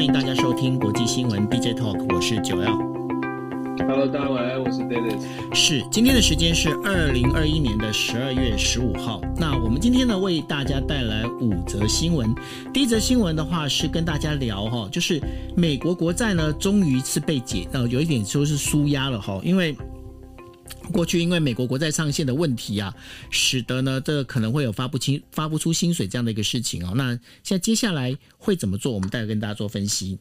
欢迎大家收听国际新闻 DJ Talk，我是九 L。Hello，大家晚安，我是 Dennis。是，今天的时间是二零二一年的十二月十五号。那我们今天呢，为大家带来五则新闻。第一则新闻的话是跟大家聊哈，就是美国国债呢，终于是被解，呃，有一点说是输压了哈，因为。过去因为美国国债上限的问题啊，使得呢这可能会有发不清、发不出薪水这样的一个事情哦。那现在接下来会怎么做？我们待会跟大家做分析。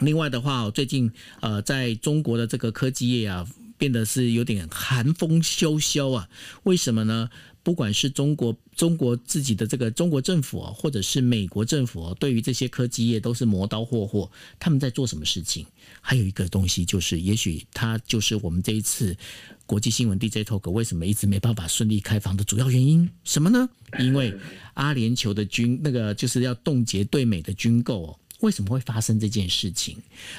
另外的话，最近呃，在中国的这个科技业啊，变得是有点寒风萧萧啊。为什么呢？不管是中国中国自己的这个中国政府啊，或者是美国政府啊，对于这些科技业都是磨刀霍霍。他们在做什么事情？还有一个东西就是，也许它就是我们这一次国际新闻 DJ Talk 为什么一直没办法顺利开房的主要原因？什么呢？因为阿联酋的军那个就是要冻结对美的军购哦。为什么会发生这件事情？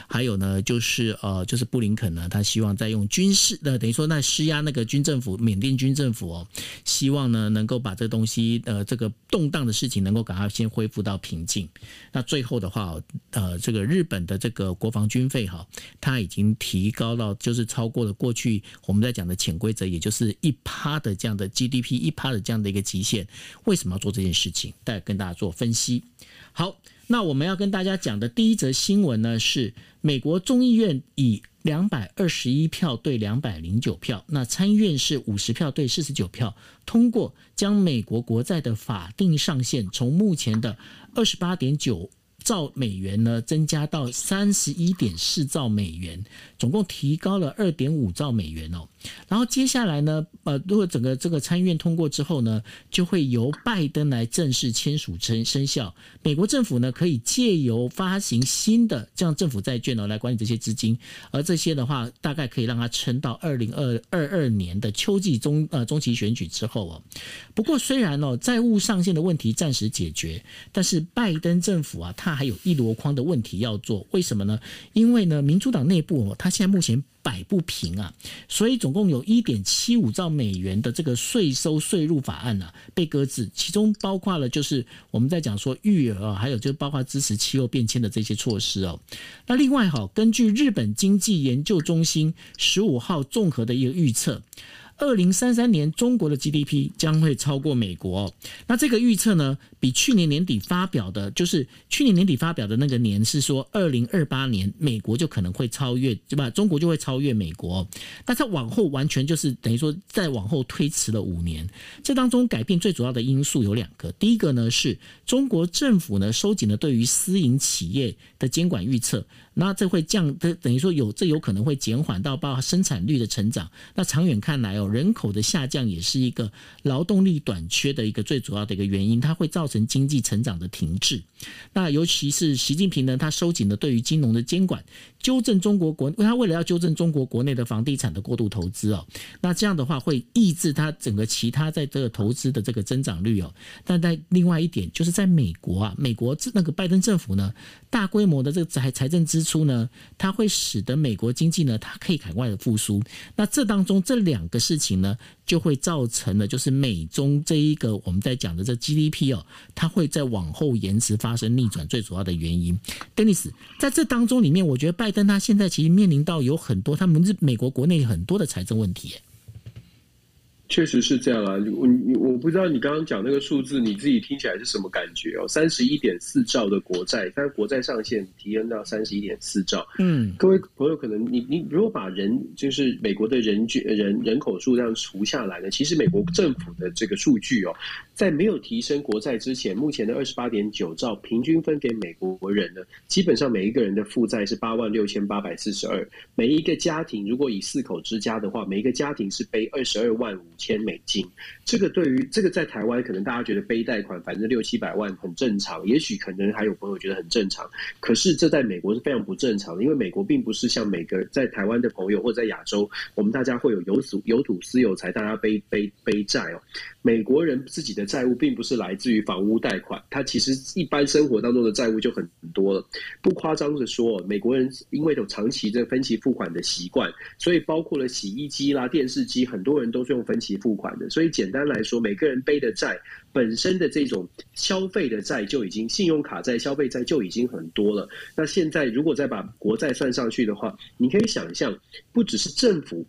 还有呢，就是呃，就是布林肯呢，他希望再用军事的，等于说那施压那个军政府，缅甸军政府哦，希望呢能够把这个东西呃这个动荡的事情能够赶快先恢复到平静。那最后的话，呃，这个日本的这个国防军费哈，它已经提高到就是超过了过去我们在讲的潜规则，也就是一趴的这样的 GDP 一趴的这样的一个极限。为什么要做这件事情？再跟大家做分析。好。那我们要跟大家讲的第一则新闻呢，是美国众议院以两百二十一票对两百零九票，那参议院是五十票对四十九票通过，将美国国债的法定上限从目前的二十八点九兆美元呢，增加到三十一点四兆美元，总共提高了二点五兆美元哦。然后接下来呢，呃，如果整个这个参议院通过之后呢，就会由拜登来正式签署成生效。美国政府呢，可以借由发行新的这样政府债券呢，来管理这些资金。而这些的话，大概可以让它撑到二零二二年的秋季中呃中期选举之后哦。不过虽然哦债务上限的问题暂时解决，但是拜登政府啊，他还有一箩筐的问题要做。为什么呢？因为呢，民主党内部哦，他现在目前。摆不平啊，所以总共有一点七五兆美元的这个税收税入法案啊被搁置，其中包括了就是我们在讲说育儿啊，还有就包括支持气候变迁的这些措施哦。那另外哈，根据日本经济研究中心十五号综合的一个预测。二零三三年，中国的 GDP 将会超过美国。那这个预测呢，比去年年底发表的，就是去年年底发表的那个年是说，二零二八年美国就可能会超越，对吧？中国就会超越美国。但是往后完全就是等于说再往后推迟了五年。这当中改变最主要的因素有两个，第一个呢是中国政府呢收紧了对于私营企业的监管预测。那这会降，这等于说有这有可能会减缓到包括生产率的成长。那长远看来哦，人口的下降也是一个劳动力短缺的一个最主要的一个原因，它会造成经济成长的停滞。那尤其是习近平呢，他收紧了对于金融的监管，纠正中国国，他为了要纠正中国国内的房地产的过度投资哦，那这样的话会抑制它整个其他在这个投资的这个增长率哦。但在另外一点，就是在美国啊，美国那个拜登政府呢，大规模的这个财财政支。出呢，它会使得美国经济呢，它可以海外的复苏。那这当中这两个事情呢，就会造成了就是美中这一个我们在讲的这 GDP 哦，它会在往后延迟发生逆转，最主要的原因。丹尼斯在这当中里面，我觉得拜登他现在其实面临到有很多他们是美国国内很多的财政问题。确实是这样啊，我我不知道你刚刚讲那个数字，你自己听起来是什么感觉哦？三十一点四兆的国债，但是国债上限提升到三十一点四兆。嗯，各位朋友，可能你你如果把人就是美国的人均人人口数量除下来呢，其实美国政府的这个数据哦。在没有提升国债之前，目前的二十八点九兆平均分给美国人呢，基本上每一个人的负债是八万六千八百四十二。每一个家庭如果以四口之家的话，每一个家庭是背二十二万五千美金。这个对于这个在台湾可能大家觉得背贷款反正六七百万很正常，也许可能还有朋友觉得很正常。可是这在美国是非常不正常的，因为美国并不是像每个在台湾的朋友或者在亚洲，我们大家会有有土有土私有财，大家背背背债哦。美国人自己的债务并不是来自于房屋贷款，他其实一般生活当中的债务就很多了。不夸张的说，美国人因为有长期这分期付款的习惯，所以包括了洗衣机啦、电视机，很多人都是用分期付款的。所以简单来说，每个人背的债本身的这种消费的债就已经信用卡债、消费债就已经很多了。那现在如果再把国债算上去的话，你可以想象，不只是政府。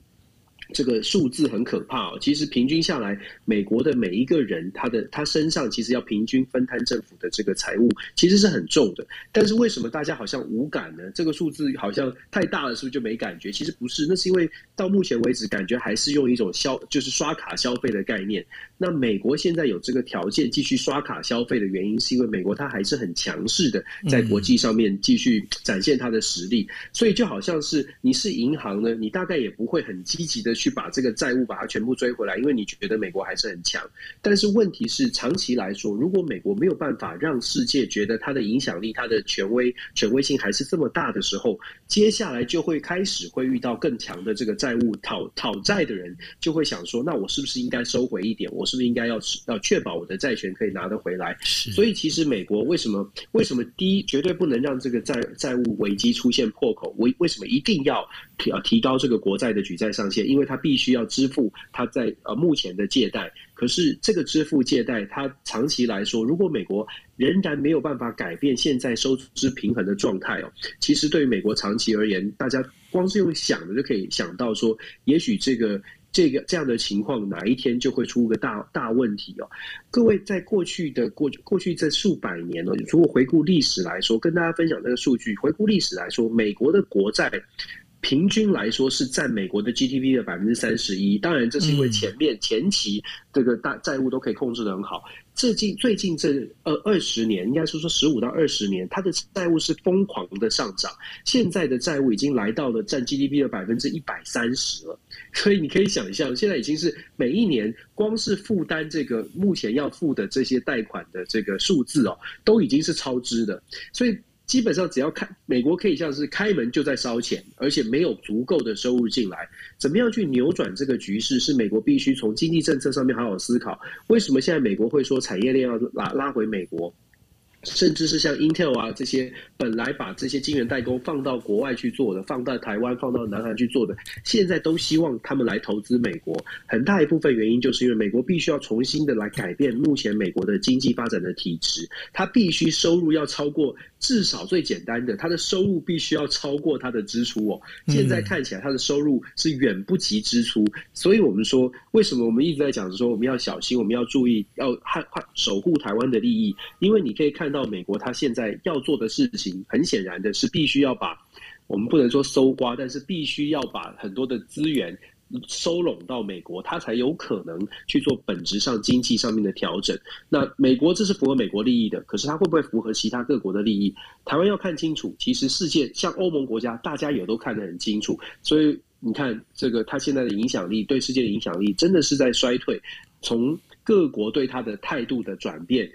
这个数字很可怕哦。其实平均下来，美国的每一个人，他的他身上其实要平均分摊政府的这个财务，其实是很重的。但是为什么大家好像无感呢？这个数字好像太大了，是不是就没感觉？其实不是，那是因为到目前为止，感觉还是用一种消，就是刷卡消费的概念。那美国现在有这个条件继续刷卡消费的原因，是因为美国它还是很强势的，在国际上面继续展现它的实力。所以就好像是你是银行呢，你大概也不会很积极的。去把这个债务把它全部追回来，因为你觉得美国还是很强。但是问题是，长期来说，如果美国没有办法让世界觉得它的影响力、它的权威、权威性还是这么大的时候，接下来就会开始会遇到更强的这个债务讨讨债的人，就会想说，那我是不是应该收回一点？我是不是应该要要确保我的债权可以拿得回来？所以，其实美国为什么为什么第一绝对不能让这个债债务危机出现破口？为为什么一定要提提高这个国债的举债上限？因为他必须要支付他在呃目前的借贷，可是这个支付借贷，它长期来说，如果美国仍然没有办法改变现在收支平衡的状态哦，其实对于美国长期而言，大家光是用想的就可以想到说，也许这个这个这样的情况哪一天就会出个大大问题哦。各位在过去的过过去这数百年哦，如果回顾历史来说，跟大家分享这个数据，回顾历史来说，美国的国债。平均来说是占美国的 GDP 的百分之三十一，当然这是因为前面前期这个大债务都可以控制的很好。最近最近这二二十年，应该是说十五到二十年，它的债务是疯狂的上涨，现在的债务已经来到了占 GDP 的百分之一百三十了。所以你可以想象，现在已经是每一年光是负担这个目前要付的这些贷款的这个数字哦，都已经是超支的。所以。基本上只要开美国可以像是开门就在烧钱，而且没有足够的收入进来，怎么样去扭转这个局势？是美国必须从经济政策上面好好思考。为什么现在美国会说产业链要拉拉回美国？甚至是像 Intel 啊这些本来把这些晶圆代工放到国外去做的，放到台湾、放到南韩去做的，现在都希望他们来投资美国。很大一部分原因就是因为美国必须要重新的来改变目前美国的经济发展的体制，它必须收入要超过，至少最简单的，它的收入必须要超过它的支出哦。现在看起来它的收入是远不及支出，所以我们说，为什么我们一直在讲说我们要小心，我们要注意，要捍捍守护台湾的利益？因为你可以看。到美国，他现在要做的事情，很显然的是必须要把我们不能说搜刮，但是必须要把很多的资源收拢到美国，他才有可能去做本质上经济上面的调整。那美国这是符合美国利益的，可是它会不会符合其他各国的利益？台湾要看清楚。其实世界像欧盟国家，大家也都看得很清楚。所以你看，这个他现在的影响力，对世界的影响力，真的是在衰退。从各国对他的态度的转变。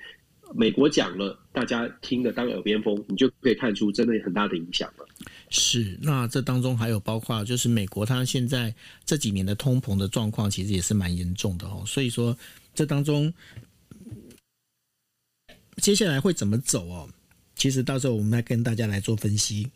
美国讲了，大家听的当耳边风，你就可以看出真的有很大的影响了。是，那这当中还有包括就是美国，它现在这几年的通膨的状况，其实也是蛮严重的哦。所以说，这当中接下来会怎么走哦？其实到时候我们来跟大家来做分析。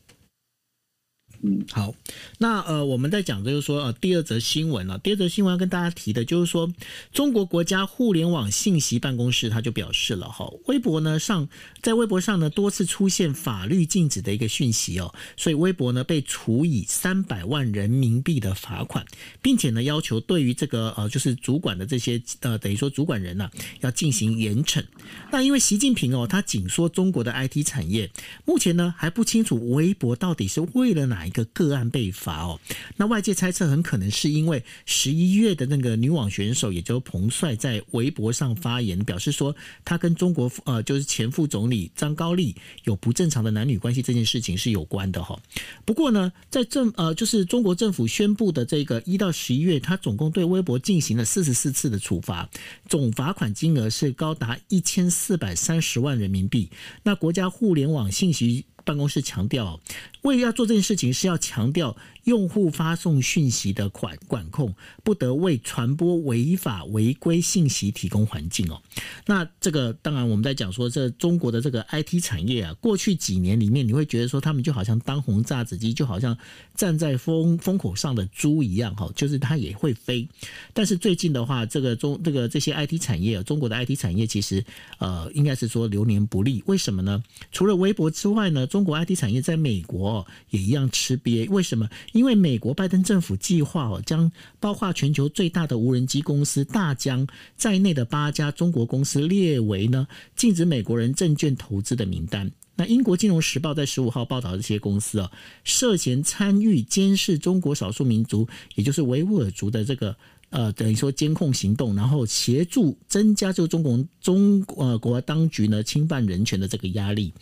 嗯，好，那呃，我们在讲就是说呃，第二则新闻啊，第二则新闻要跟大家提的就是说，中国国家互联网信息办公室他就表示了哈，微博呢上在微博上呢多次出现法律禁止的一个讯息哦，所以微博呢被处以三百万人民币的罚款，并且呢要求对于这个呃就是主管的这些呃等于说主管人呐、啊、要进行严惩。那因为习近平哦他紧缩中国的 IT 产业，目前呢还不清楚微博到底是为了哪一个个案被罚哦。那外界猜测很可能是因为十一月的那个女网选手，也就是彭帅在微博上发言，表示说他跟中国呃就是前副总理张高丽有不正常的男女关系这件事情是有关的哈。不过呢，在政呃就是中国政府宣布的这个一到十一月，他总共对微博进行了四十四次的处罚，总罚款金额是高达一千四百三十万人民币。那国家互联网信息办公室强调，为了要做这件事情，是要强调。用户发送讯息的管管控，不得为传播违法违规信息提供环境哦。那这个当然我们在讲说，这中国的这个 IT 产业啊，过去几年里面，你会觉得说他们就好像当红炸子鸡，就好像站在风风口上的猪一样哈，就是它也会飞。但是最近的话，这个中这个这些 IT 产业，中国的 IT 产业其实呃，应该是说流年不利。为什么呢？除了微博之外呢，中国 IT 产业在美国哦也一样吃瘪。为什么？因为美国拜登政府计划哦，将包括全球最大的无人机公司大疆在内的八家中国公司列为呢禁止美国人证券投资的名单。那英国金融时报在十五号报道这些公司哦，涉嫌参与监视中国少数民族，也就是维吾尔族的这个。呃，等于说监控行动，然后协助增加就中国中呃国当局呢侵犯人权的这个压力。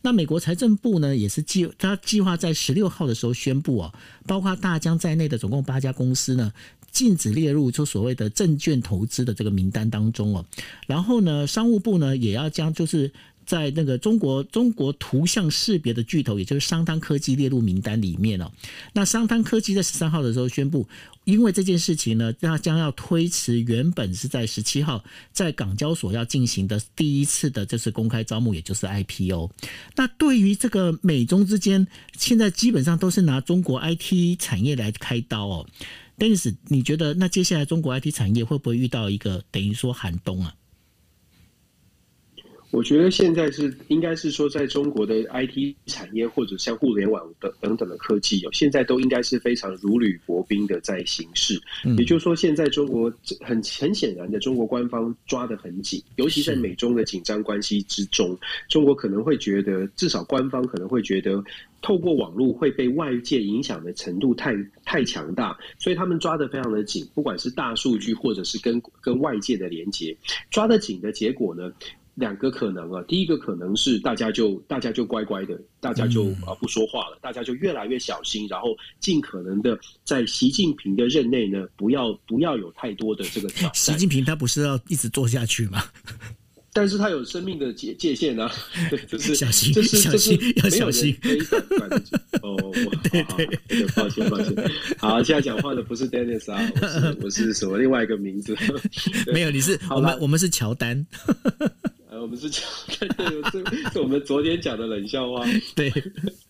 那美国财政部呢也是计，他计划在十六号的时候宣布哦，包括大疆在内的总共八家公司呢，禁止列入就所谓的证券投资的这个名单当中哦。然后呢，商务部呢也要将就是。在那个中国中国图像识别的巨头，也就是商汤科技列入名单里面哦。那商汤科技在十三号的时候宣布，因为这件事情呢，它将要推迟原本是在十七号在港交所要进行的第一次的这次公开招募，也就是 IPO。那对于这个美中之间，现在基本上都是拿中国 IT 产业来开刀哦。Denis，你觉得那接下来中国 IT 产业会不会遇到一个等于说寒冬啊？我觉得现在是应该是说，在中国的 IT 产业或者像互联网的等等的科技哦，现在都应该是非常如履薄冰的在行事。也就是说，现在中国很很显然的，中国官方抓得很紧，尤其在美中的紧张关系之中，中国可能会觉得，至少官方可能会觉得，透过网络会被外界影响的程度太太强大，所以他们抓得非常的紧，不管是大数据或者是跟跟外界的连接，抓得紧的结果呢？两个可能啊，第一个可能是大家就大家就乖乖的，大家就啊不说话了，大家就越来越小心，然后尽可能的在习近平的任内呢，不要不要有太多的这个挑战。习近平他不是要一直做下去吗？但是他有生命的界界限啊，对，就是小心，就是小心，要小心。哦，对对，对，抱歉抱歉。好，现在讲话的不是 Dennis 啊，我是我是什么另外一个名字？没有，你是我们我们是乔丹。我们是讲，这是我们昨天讲的冷笑话。对，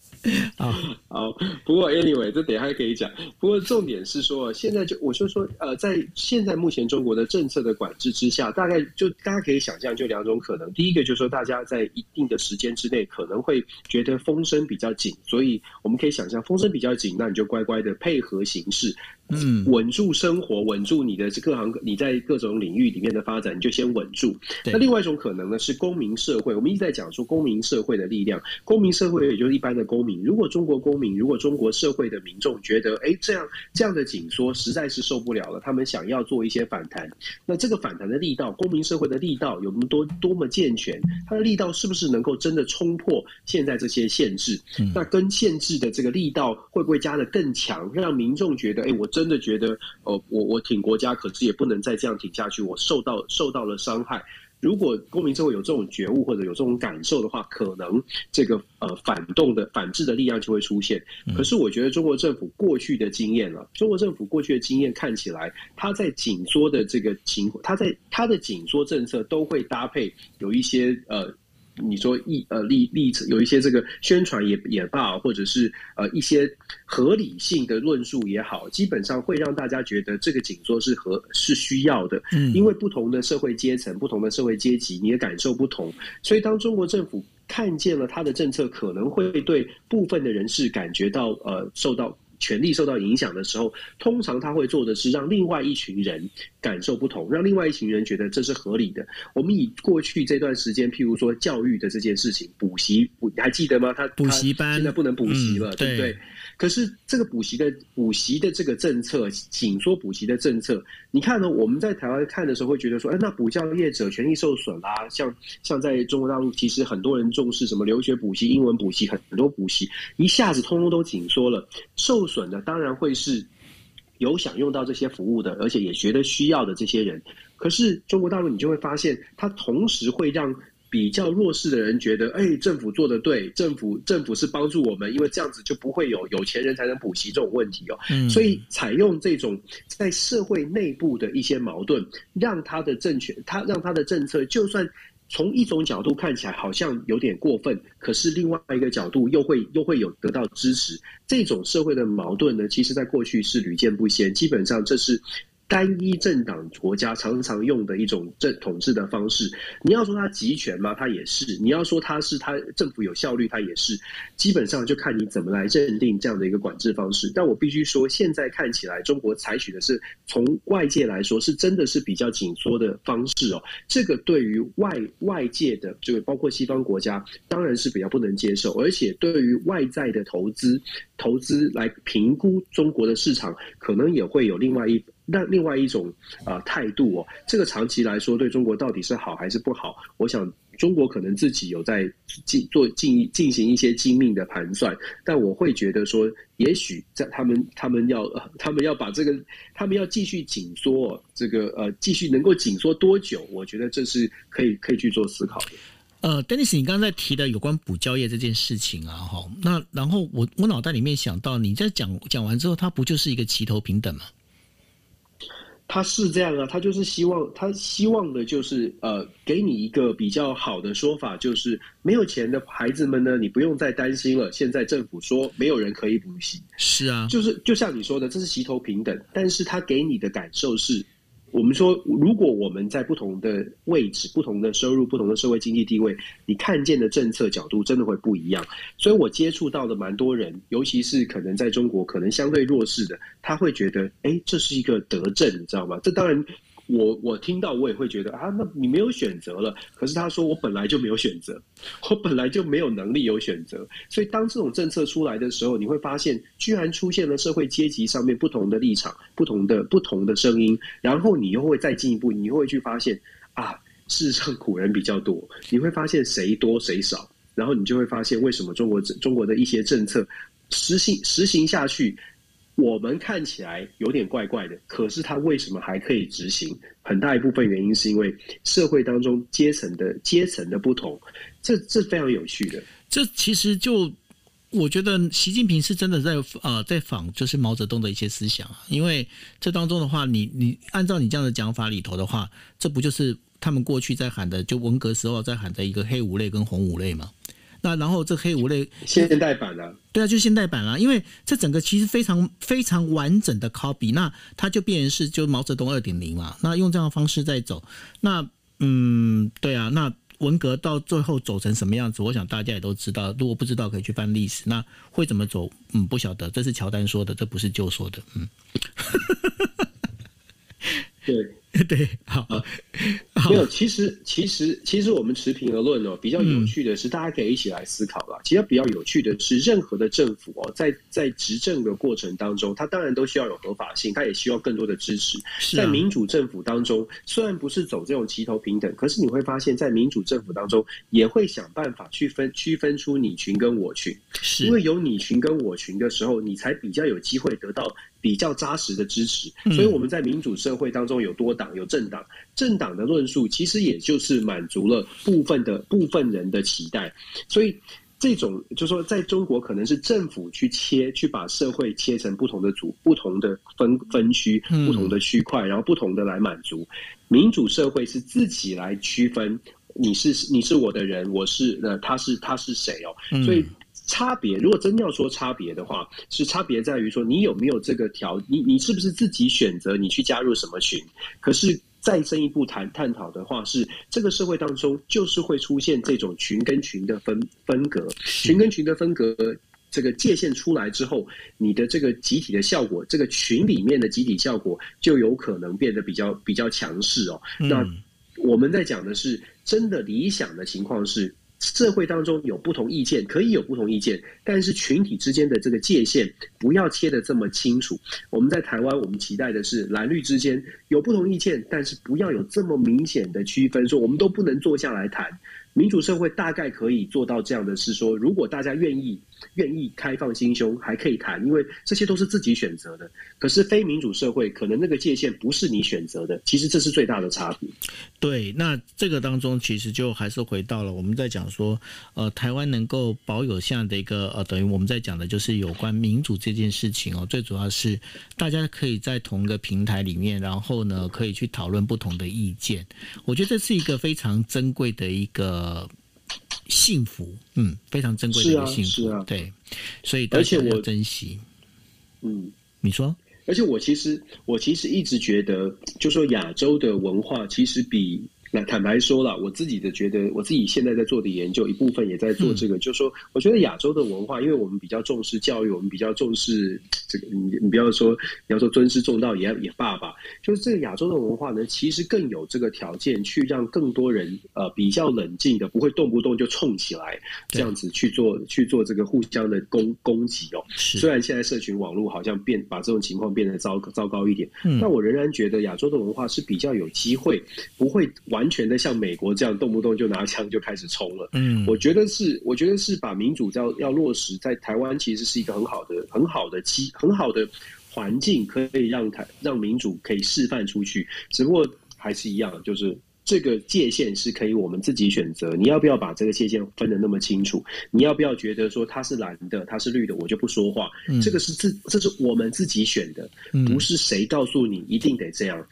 好，好。不过 anyway，这等一下可以讲。不过重点是说，现在就我就说，呃，在现在目前中国的政策的管制之下，大概就大家可以想象，就两种可能。第一个就是说，大家在一定的时间之内可能会觉得风声比较紧，所以我们可以想象，风声比较紧，那你就乖乖的配合行事。嗯，稳住生活，稳住你的各行，你在各种领域里面的发展，你就先稳住。那另外一种可能呢，是公民社会。我们一直在讲说公民社会的力量，公民社会也就是一般的公民。如果中国公民，如果中国社会的民众觉得，哎，这样这样的紧缩实在是受不了了，他们想要做一些反弹。那这个反弹的力道，公民社会的力道有那么多多么健全？它的力道是不是能够真的冲破现在这些限制？嗯、那跟限制的这个力道会不会加的更强，让民众觉得，哎，我真。真的觉得，哦，我我挺国家，可是也不能再这样挺下去。我受到受到了伤害。如果公民社会有这种觉悟或者有这种感受的话，可能这个呃反动的反制的力量就会出现。可是我觉得中国政府过去的经验了，中国政府过去的经验看起来，它在紧缩的这个情况，它在它的紧缩政策都会搭配有一些呃。你说一呃例例子有一些这个宣传也也罢，或者是呃一些合理性的论述也好，基本上会让大家觉得这个紧缩是合是需要的。嗯，因为不同的社会阶层、不同的社会阶级，你的感受不同，所以当中国政府看见了他的政策可能会对部分的人士感觉到呃受到。权利受到影响的时候，通常他会做的是让另外一群人感受不同，让另外一群人觉得这是合理的。我们以过去这段时间，譬如说教育的这件事情，补习，你还记得吗？他补习班现在不能补习了，嗯、对不对？可是这个补习的补习的这个政策，紧缩补习的政策，你看呢？我们在台湾看的时候会觉得说，哎，那补教业者权益受损啦。像像在中国大陆，其实很多人重视什么留学补习、英文补习，很很多补习一下子通通都紧缩了，受损的当然会是有享用到这些服务的，而且也觉得需要的这些人。可是中国大陆，你就会发现，它同时会让。比较弱势的人觉得，哎，政府做得对，政府政府是帮助我们，因为这样子就不会有有钱人才能补习这种问题哦。嗯，所以采用这种在社会内部的一些矛盾，让他的政权，他让他的政策，就算从一种角度看起来好像有点过分，可是另外一个角度又会又会有得到支持。这种社会的矛盾呢，其实在过去是屡见不鲜，基本上这是。单一政党国家常常用的一种政统治的方式，你要说它集权吗？它也是；你要说它是它政府有效率，它也是。基本上就看你怎么来认定这样的一个管制方式。但我必须说，现在看起来中国采取的是从外界来说是真的是比较紧缩的方式哦。这个对于外外界的这个包括西方国家当然是比较不能接受，而且对于外在的投资投资来评估中国的市场，可能也会有另外一。那另外一种啊态度哦，这个长期来说对中国到底是好还是不好？我想中国可能自己有在进做进进行一些精密的盘算，但我会觉得说，也许在他们他们要他们要把这个他们要继续紧缩这个呃继续能够紧缩多久？我觉得这是可以可以去做思考的。呃，Dennis，你刚才提的有关补交业这件事情啊，哈，那然后我我脑袋里面想到，你在讲讲完之后，它不就是一个齐头平等吗？他是这样啊，他就是希望，他希望的就是，呃，给你一个比较好的说法，就是没有钱的孩子们呢，你不用再担心了。现在政府说没有人可以补习，是啊，就是就像你说的，这是齐头平等，但是他给你的感受是。我们说，如果我们在不同的位置、不同的收入、不同的社会经济地位，你看见的政策角度真的会不一样。所以我接触到的蛮多人，尤其是可能在中国可能相对弱势的，他会觉得，哎，这是一个德政，你知道吗？这当然。我我听到我也会觉得啊，那你没有选择了。可是他说我本来就没有选择，我本来就没有能力有选择。所以当这种政策出来的时候，你会发现居然出现了社会阶级上面不同的立场、不同的不同的声音。然后你又会再进一步，你又会去发现啊，事实上苦人比较多。你会发现谁多谁少，然后你就会发现为什么中国中国的一些政策实行实行下去。我们看起来有点怪怪的，可是他为什么还可以执行？很大一部分原因是因为社会当中阶层的阶层的不同，这这非常有趣的。这其实就我觉得习近平是真的在呃在仿就是毛泽东的一些思想，因为这当中的话，你你按照你这样的讲法里头的话，这不就是他们过去在喊的，就文革时候在喊的一个黑五类跟红五类吗？那然后这黑五类现代版啊，对啊，就现代版啊，因为这整个其实非常非常完整的 copy，那它就变成是就毛泽东二点零嘛，那用这样的方式在走，那嗯，对啊，那文革到最后走成什么样子，我想大家也都知道，如果不知道可以去翻历史，那会怎么走，嗯，不晓得，这是乔丹说的，这不是就说的，嗯，对。对，好，啊，没有，其实，其实，其实我们持平而论哦，比较有趣的是，大家可以一起来思考吧。其实比较有趣的是，任何的政府哦，在在执政的过程当中，它当然都需要有合法性，它也需要更多的支持。在民主政府当中，虽然不是走这种齐头平等，可是你会发现在民主政府当中，也会想办法去分区分出你群跟我群，是因为有你群跟我群的时候，你才比较有机会得到。比较扎实的支持，所以我们在民主社会当中有多党有政党，政党的论述其实也就是满足了部分的部分人的期待，所以这种就是说，在中国可能是政府去切，去把社会切成不同的组、不同的分分区、不同的区块，然后不同的来满足。民主社会是自己来区分，你是你是我的人，我是呃他是他是谁哦，所以。差别，如果真要说差别的话，是差别在于说你有没有这个条，你你是不是自己选择你去加入什么群？可是再深一步谈探讨的话，是这个社会当中就是会出现这种群跟群的分分隔，群跟群的分隔这个界限出来之后，你的这个集体的效果，这个群里面的集体效果就有可能变得比较比较强势哦。嗯、那我们在讲的是真的理想的情况是。社会当中有不同意见，可以有不同意见，但是群体之间的这个界限不要切得这么清楚。我们在台湾，我们期待的是蓝绿之间有不同意见，但是不要有这么明显的区分，说我们都不能坐下来谈。民主社会大概可以做到这样的是说，如果大家愿意。愿意开放心胸，还可以谈，因为这些都是自己选择的。可是非民主社会，可能那个界限不是你选择的。其实这是最大的差别。对，那这个当中其实就还是回到了我们在讲说，呃，台湾能够保有这样的一个呃，等于我们在讲的就是有关民主这件事情哦。最主要是大家可以在同一个平台里面，然后呢，可以去讨论不同的意见。我觉得这是一个非常珍贵的一个。幸福，嗯，非常珍贵的一个幸福，是啊，是啊，对，所以而且我珍惜。嗯，你说，而且我其实，我其实一直觉得，就说亚洲的文化其实比。那坦白说了，我自己的觉得，我自己现在在做的研究一部分也在做这个，嗯、就是说，我觉得亚洲的文化，因为我们比较重视教育，我们比较重视这个，你你不要说，你要说尊师重道也也罢吧，就是这个亚洲的文化呢，其实更有这个条件去让更多人呃比较冷静的，不会动不动就冲起来，这样子去做去做这个互相的攻攻击哦。虽然现在社群网络好像变把这种情况变得糟糟糕一点，嗯，但我仍然觉得亚洲的文化是比较有机会，不会完。完全的像美国这样动不动就拿枪就开始冲了，嗯，我觉得是，我觉得是把民主要要落实在台湾，其实是一个很好的、很好的机、很好的环境，可以让台让民主可以示范出去。只不过还是一样，就是这个界限是可以我们自己选择，你要不要把这个界限分得那么清楚？你要不要觉得说它是蓝的，它是绿的，我就不说话？嗯，这个是自这是我们自己选的，不是谁告诉你一定得这样。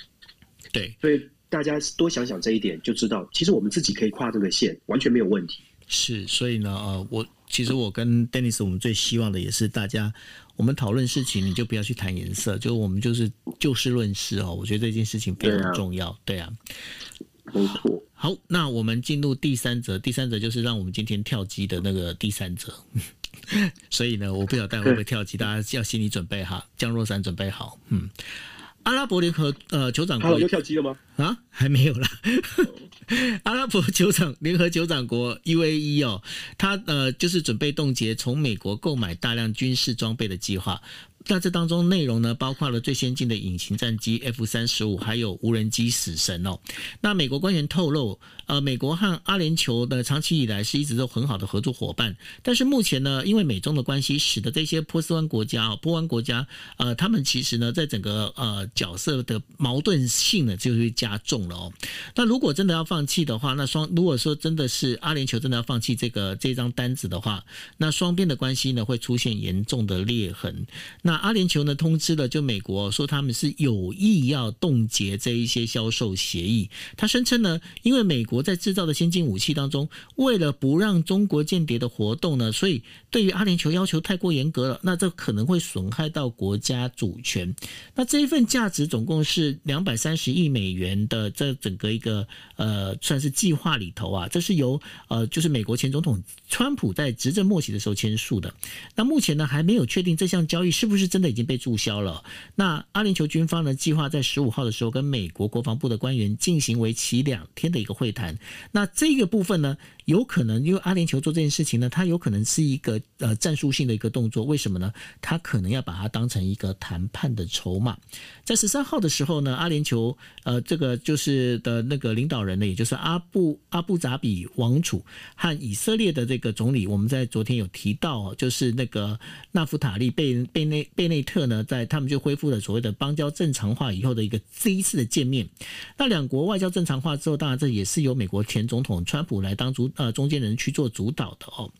对，所以。大家多想想这一点，就知道其实我们自己可以跨这个线，完全没有问题。是，所以呢，呃，我其实我跟 Dennis，我们最希望的也是大家，我们讨论事情，你就不要去谈颜色，就我们就是就事论事哦。我觉得这件事情非常重要，对啊，没错。好，那我们进入第三则，第三则就是让我们今天跳机的那个第三则。所以呢，我不晓得大家会不会跳机，大家要心理准备哈，降落伞准备好，嗯。阿拉伯联合呃酋长国又跳机了吗？啊，还没有啦。阿拉伯酋长联合酋长国 UAE 哦，他呃就是准备冻结从美国购买大量军事装备的计划。那这当中内容呢，包括了最先进的隐形战机 F 三十五，还有无人机死神哦。那美国官员透露，呃，美国和阿联酋的，长期以来是一直都很好的合作伙伴。但是目前呢，因为美中的关系，使得这些波斯湾国家哦，波湾国家，呃，他们其实呢，在整个呃角色的矛盾性呢，就会加重了哦。那如果真的要放弃的话，那双如果说真的是阿联酋真的要放弃这个这张单子的话，那双边的关系呢，会出现严重的裂痕。那那阿联酋呢，通知了就美国说他们是有意要冻结这一些销售协议。他声称呢，因为美国在制造的先进武器当中，为了不让中国间谍的活动呢，所以对于阿联酋要求太过严格了。那这可能会损害到国家主权。那这一份价值总共是两百三十亿美元的这整个一个呃算是计划里头啊，这是由呃就是美国前总统川普在执政末期的时候签署的。那目前呢还没有确定这项交易是不是。是真的已经被注销了。那阿联酋军方呢，计划在十五号的时候跟美国国防部的官员进行为期两天的一个会谈。那这个部分呢，有可能因为阿联酋做这件事情呢，它有可能是一个呃战术性的一个动作。为什么呢？它可能要把它当成一个谈判的筹码。在十三号的时候呢，阿联酋呃这个就是的那个领导人呢，也就是阿布阿布扎比王储和以色列的这个总理，我们在昨天有提到，就是那个纳夫塔利贝贝内。贝内特呢，在他们就恢复了所谓的邦交正常化以后的一个第一次的见面。那两国外交正常化之后，当然这也是由美国前总统川普来当主呃中间人去做主导的哦。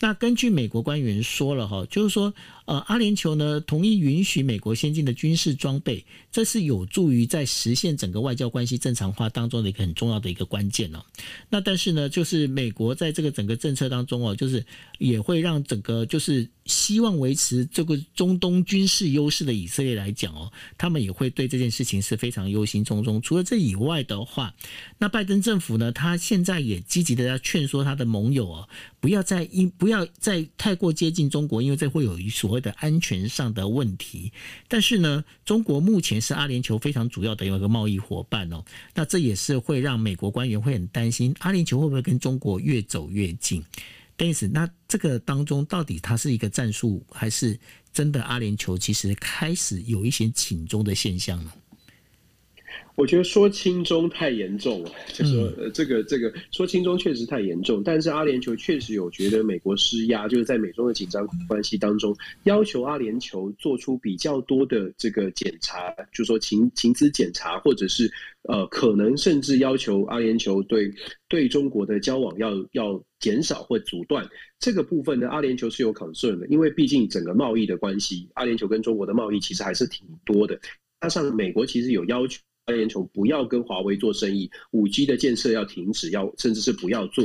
那根据美国官员说了哈，就是说呃阿联酋呢同意允许美国先进的军事装备，这是有助于在实现整个外交关系正常化当中的一个很重要的一个关键哦。那但是呢，就是美国在这个整个政策当中哦，就是也会让整个就是希望维持这个中东。军事优势的以色列来讲哦，他们也会对这件事情是非常忧心忡忡。除了这以外的话，那拜登政府呢，他现在也积极的在劝说他的盟友哦，不要再因不要再太过接近中国，因为这会有一所的安全上的问题。但是呢，中国目前是阿联酋非常主要的一个贸易伙伴哦，那这也是会让美国官员会很担心，阿联酋会不会跟中国越走越近？但是那这个当中到底它是一个战术，还是真的阿联酋其实开始有一些警钟的现象呢？我觉得说轻中太严重了，就是说呃，这个这个说轻中确实太严重，但是阿联酋确实有觉得美国施压，就是在美中的紧张关系当中，要求阿联酋做出比较多的这个检查，就是说情情资检查，或者是呃，可能甚至要求阿联酋对对中国的交往要要减少或阻断这个部分呢，阿联酋是有 concern 的，因为毕竟整个贸易的关系，阿联酋跟中国的贸易其实还是挺多的，加上美国其实有要求。阿联酋不要跟华为做生意，五 G 的建设要停止，要甚至是不要做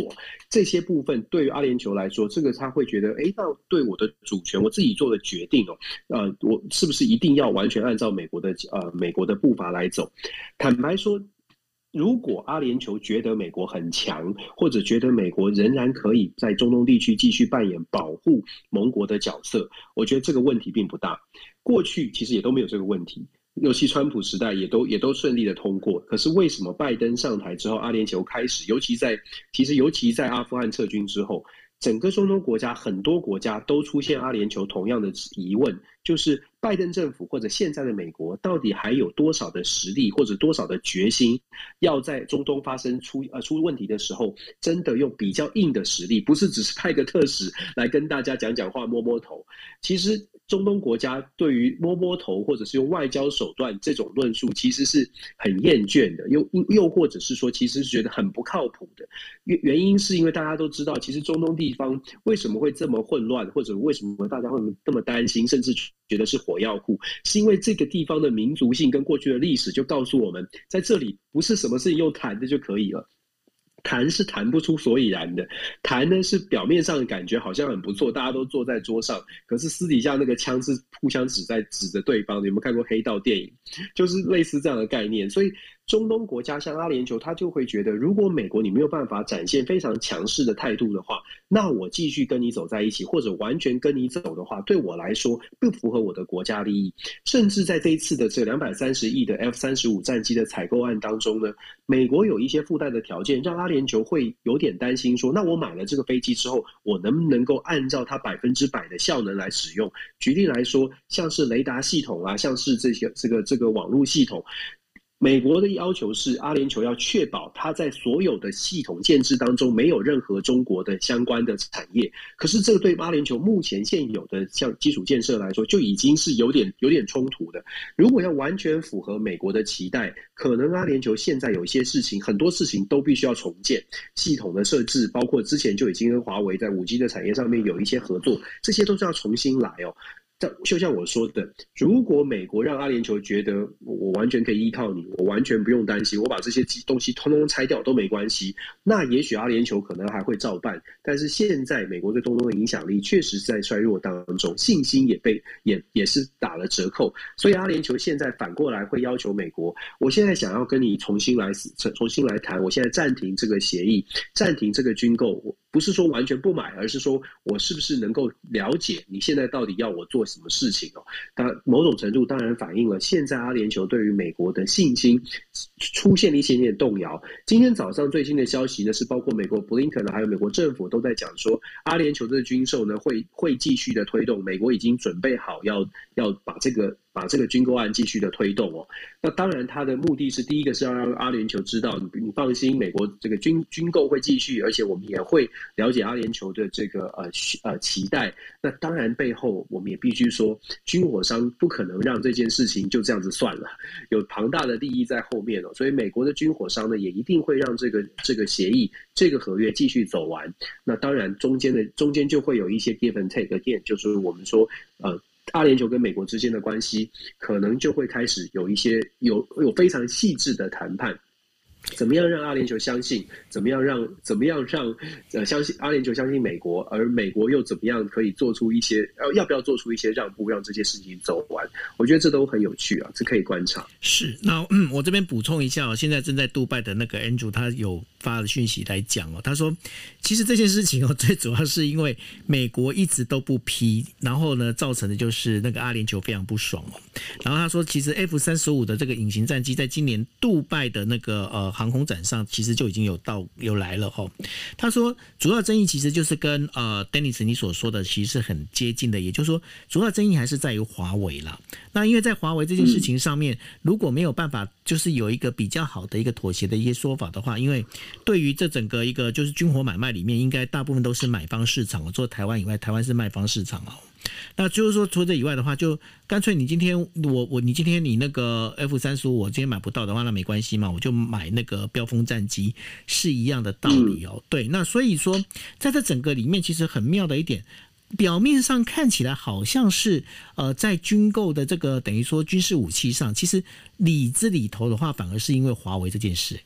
这些部分。对于阿联酋来说，这个他会觉得，哎，那对我的主权，我自己做的决定哦，呃，我是不是一定要完全按照美国的呃美国的步伐来走？坦白说，如果阿联酋觉得美国很强，或者觉得美国仍然可以在中东地区继续扮演保护盟国的角色，我觉得这个问题并不大。过去其实也都没有这个问题。尤其川普时代也都也都顺利的通过，可是为什么拜登上台之后，阿联酋开始，尤其在其实尤其在阿富汗撤军之后，整个中东国家很多国家都出现阿联酋同样的疑问，就是拜登政府或者现在的美国到底还有多少的实力或者多少的决心，要在中东发生出呃出问题的时候，真的用比较硬的实力，不是只是派个特使来跟大家讲讲话摸摸头，其实。中东国家对于摸摸头或者是用外交手段这种论述，其实是很厌倦的，又又或者是说，其实是觉得很不靠谱的。原原因是因为大家都知道，其实中东地方为什么会这么混乱，或者为什么大家会这么担心，甚至觉得是火药库，是因为这个地方的民族性跟过去的历史就告诉我们，在这里不是什么事情用谈的就可以了。谈是谈不出所以然的，谈呢是表面上的感觉好像很不错，大家都坐在桌上，可是私底下那个枪是互相指在指着对方。你有没有看过黑道电影？就是类似这样的概念，所以。中东国家像阿联酋，他就会觉得，如果美国你没有办法展现非常强势的态度的话，那我继续跟你走在一起，或者完全跟你走的话，对我来说不符合我的国家利益。甚至在这一次的这两百三十亿的 F 三十五战机的采购案当中呢，美国有一些附带的条件，让阿联酋会有点担心说，那我买了这个飞机之后，我能不能够按照它百分之百的效能来使用？举例来说，像是雷达系统啊，像是这些这个这个网络系统。美国的要求是，阿联酋要确保它在所有的系统建制当中没有任何中国的相关的产业。可是，这个对阿联酋目前现有的像基础建设来说，就已经是有点有点冲突的。如果要完全符合美国的期待，可能阿联酋现在有一些事情，很多事情都必须要重建系统的设置，包括之前就已经跟华为在五 G 的产业上面有一些合作，这些都是要重新来哦。就像我说的，如果美国让阿联酋觉得我完全可以依靠你，我完全不用担心，我把这些东西通通拆掉都没关系，那也许阿联酋可能还会照办。但是现在美国对中东的影响力确实在衰弱当中，信心也被也也是打了折扣，所以阿联酋现在反过来会要求美国，我现在想要跟你重新来重新来谈，我现在暂停这个协议，暂停这个军购。不是说完全不买，而是说我是不是能够了解你现在到底要我做什么事情哦？当某种程度当然反映了现在阿联酋对于美国的信心出现了一些点动摇。今天早上最新的消息呢，是包括美国布林肯呢，还有美国政府都在讲说，阿联酋的军售呢会会继续的推动，美国已经准备好要要把这个。把这个军购案继续的推动哦，那当然他的目的是第一个是要让阿联酋知道，你你放心，美国这个军军购会继续，而且我们也会了解阿联酋的这个呃呃期待。那当然背后我们也必须说，军火商不可能让这件事情就这样子算了，有庞大的利益在后面哦，所以美国的军火商呢也一定会让这个这个协议这个合约继续走完。那当然中间的中间就会有一些 give and take again，就是我们说呃。阿联酋跟美国之间的关系，可能就会开始有一些有有非常细致的谈判。怎么样让阿联酋相信？怎么样让怎么样让呃相信阿联酋相信美国？而美国又怎么样可以做出一些要要不要做出一些让步，让这些事情走完？我觉得这都很有趣啊，这可以观察。是，那嗯，我这边补充一下哦，现在正在杜拜的那个 Andrew 他有发了讯息来讲哦，他说其实这件事情哦，最主要是因为美国一直都不批，然后呢，造成的就是那个阿联酋非常不爽哦。然后他说，其实 F 三十五的这个隐形战机在今年杜拜的那个呃。航空展上其实就已经有到有来了哈。他说，主要争议其实就是跟呃，Dennis 你所说的其实是很接近的，也就是说，主要争议还是在于华为啦。那因为在华为这件事情上面，如果没有办法就是有一个比较好的一个妥协的一些说法的话，因为对于这整个一个就是军火买卖里面，应该大部分都是买方市场，我做台湾以外，台湾是卖方市场啊。那就是说，除了这以外的话，就干脆你今天我我你今天你那个 F 三十五我今天买不到的话，那没关系嘛，我就买那个标风战机是一样的道理哦。对，那所以说在这整个里面，其实很妙的一点，表面上看起来好像是呃在军购的这个等于说军事武器上，其实里子里头的话，反而是因为华为这件事。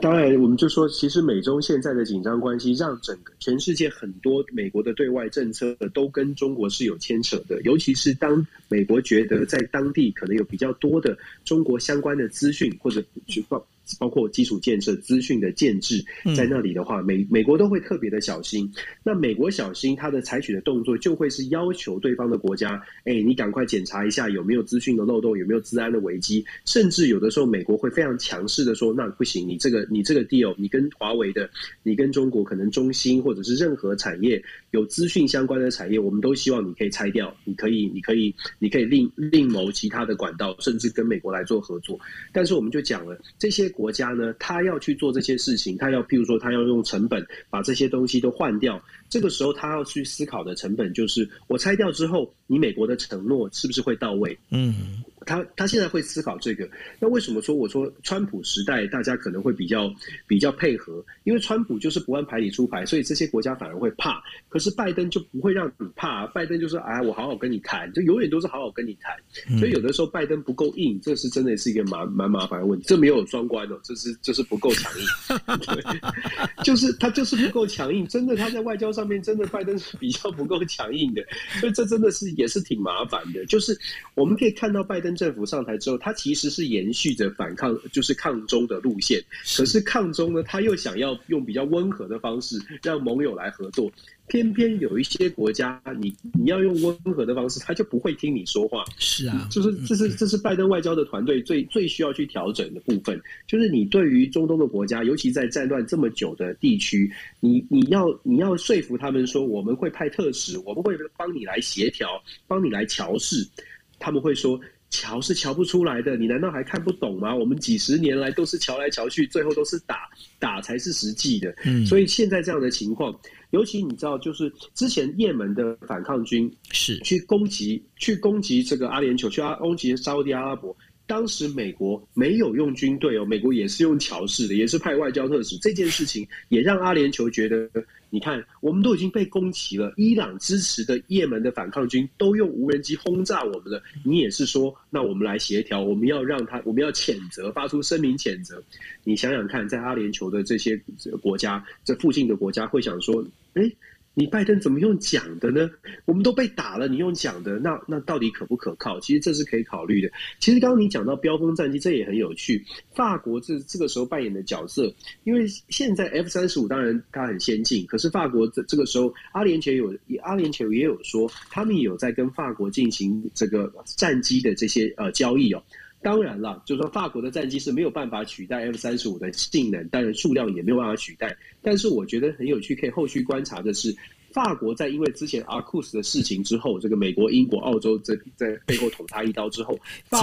当然，我们就说，其实美中现在的紧张关系，让整个全世界很多美国的对外政策都跟中国是有牵扯的。尤其是当美国觉得在当地可能有比较多的中国相关的资讯，或者去报。包括基础建设、资讯的建制，在那里的话，美美国都会特别的小心。那美国小心，它的采取的动作就会是要求对方的国家，哎，你赶快检查一下有没有资讯的漏洞，有没有治安的危机。甚至有的时候，美国会非常强势的说，那不行，你这个你这个 deal，你跟华为的，你跟中国可能中兴或者是任何产业有资讯相关的产业，我们都希望你可以拆掉，你可以，你可以，你可以另另谋其他的管道，甚至跟美国来做合作。但是我们就讲了这些。国家呢，他要去做这些事情，他要譬如说，他要用成本把这些东西都换掉。这个时候，他要去思考的成本就是，我拆掉之后，你美国的承诺是不是会到位？嗯。他他现在会思考这个，那为什么说我说川普时代大家可能会比较比较配合？因为川普就是不按牌理出牌，所以这些国家反而会怕。可是拜登就不会让你怕，拜登就是哎，我好好跟你谈，就永远都是好好跟你谈。所以有的时候拜登不够硬，这是真的是一个蛮蛮麻烦的问题。这没有双关哦，这是这是不够强硬，对，就是他就是不够强硬。真的他在外交上面真的拜登是比较不够强硬的，所以这真的是也是挺麻烦的。就是我们可以看到拜登。政府上台之后，他其实是延续着反抗，就是抗中的路线。可是抗中呢，他又想要用比较温和的方式让盟友来合作。偏偏有一些国家，你你要用温和的方式，他就不会听你说话。是啊，就是这是这是拜登外交的团队最最需要去调整的部分。就是你对于中东的国家，尤其在战乱这么久的地区，你你要你要说服他们说，我们会派特使，我们会帮你来协调，帮你来调试。他们会说。乔是瞧不出来的，你难道还看不懂吗？我们几十年来都是瞧来瞧去，最后都是打，打才是实际的。嗯，所以现在这样的情况，尤其你知道，就是之前也门的反抗军是去攻击，去攻击这个阿联酋，去阿攻击沙乌地阿拉伯。当时美国没有用军队哦，美国也是用桥式的，也是派外交特使。这件事情也让阿联酋觉得，你看，我们都已经被攻击了，伊朗支持的也门的反抗军都用无人机轰炸我们了。你也是说，那我们来协调，我们要让他，我们要谴责，发出声明谴责。你想想看，在阿联酋的这些国家，这附近的国家会想说，哎。你拜登怎么用讲的呢？我们都被打了，你用讲的，那那到底可不可靠？其实这是可以考虑的。其实刚刚你讲到飙风战机，这也很有趣。法国这这个时候扮演的角色，因为现在 F 三十五当然它很先进，可是法国这这个时候，阿联酋有阿联酋也有说，他们有在跟法国进行这个战机的这些呃交易哦。当然了，就是说法国的战机是没有办法取代 F 三十五的性能，当然数量也没有办法取代。但是我觉得很有趣，可以后续观察的是，法国在因为之前 AUKUS 的事情之后，这个美国、英国、澳洲在在背后捅他一刀之后，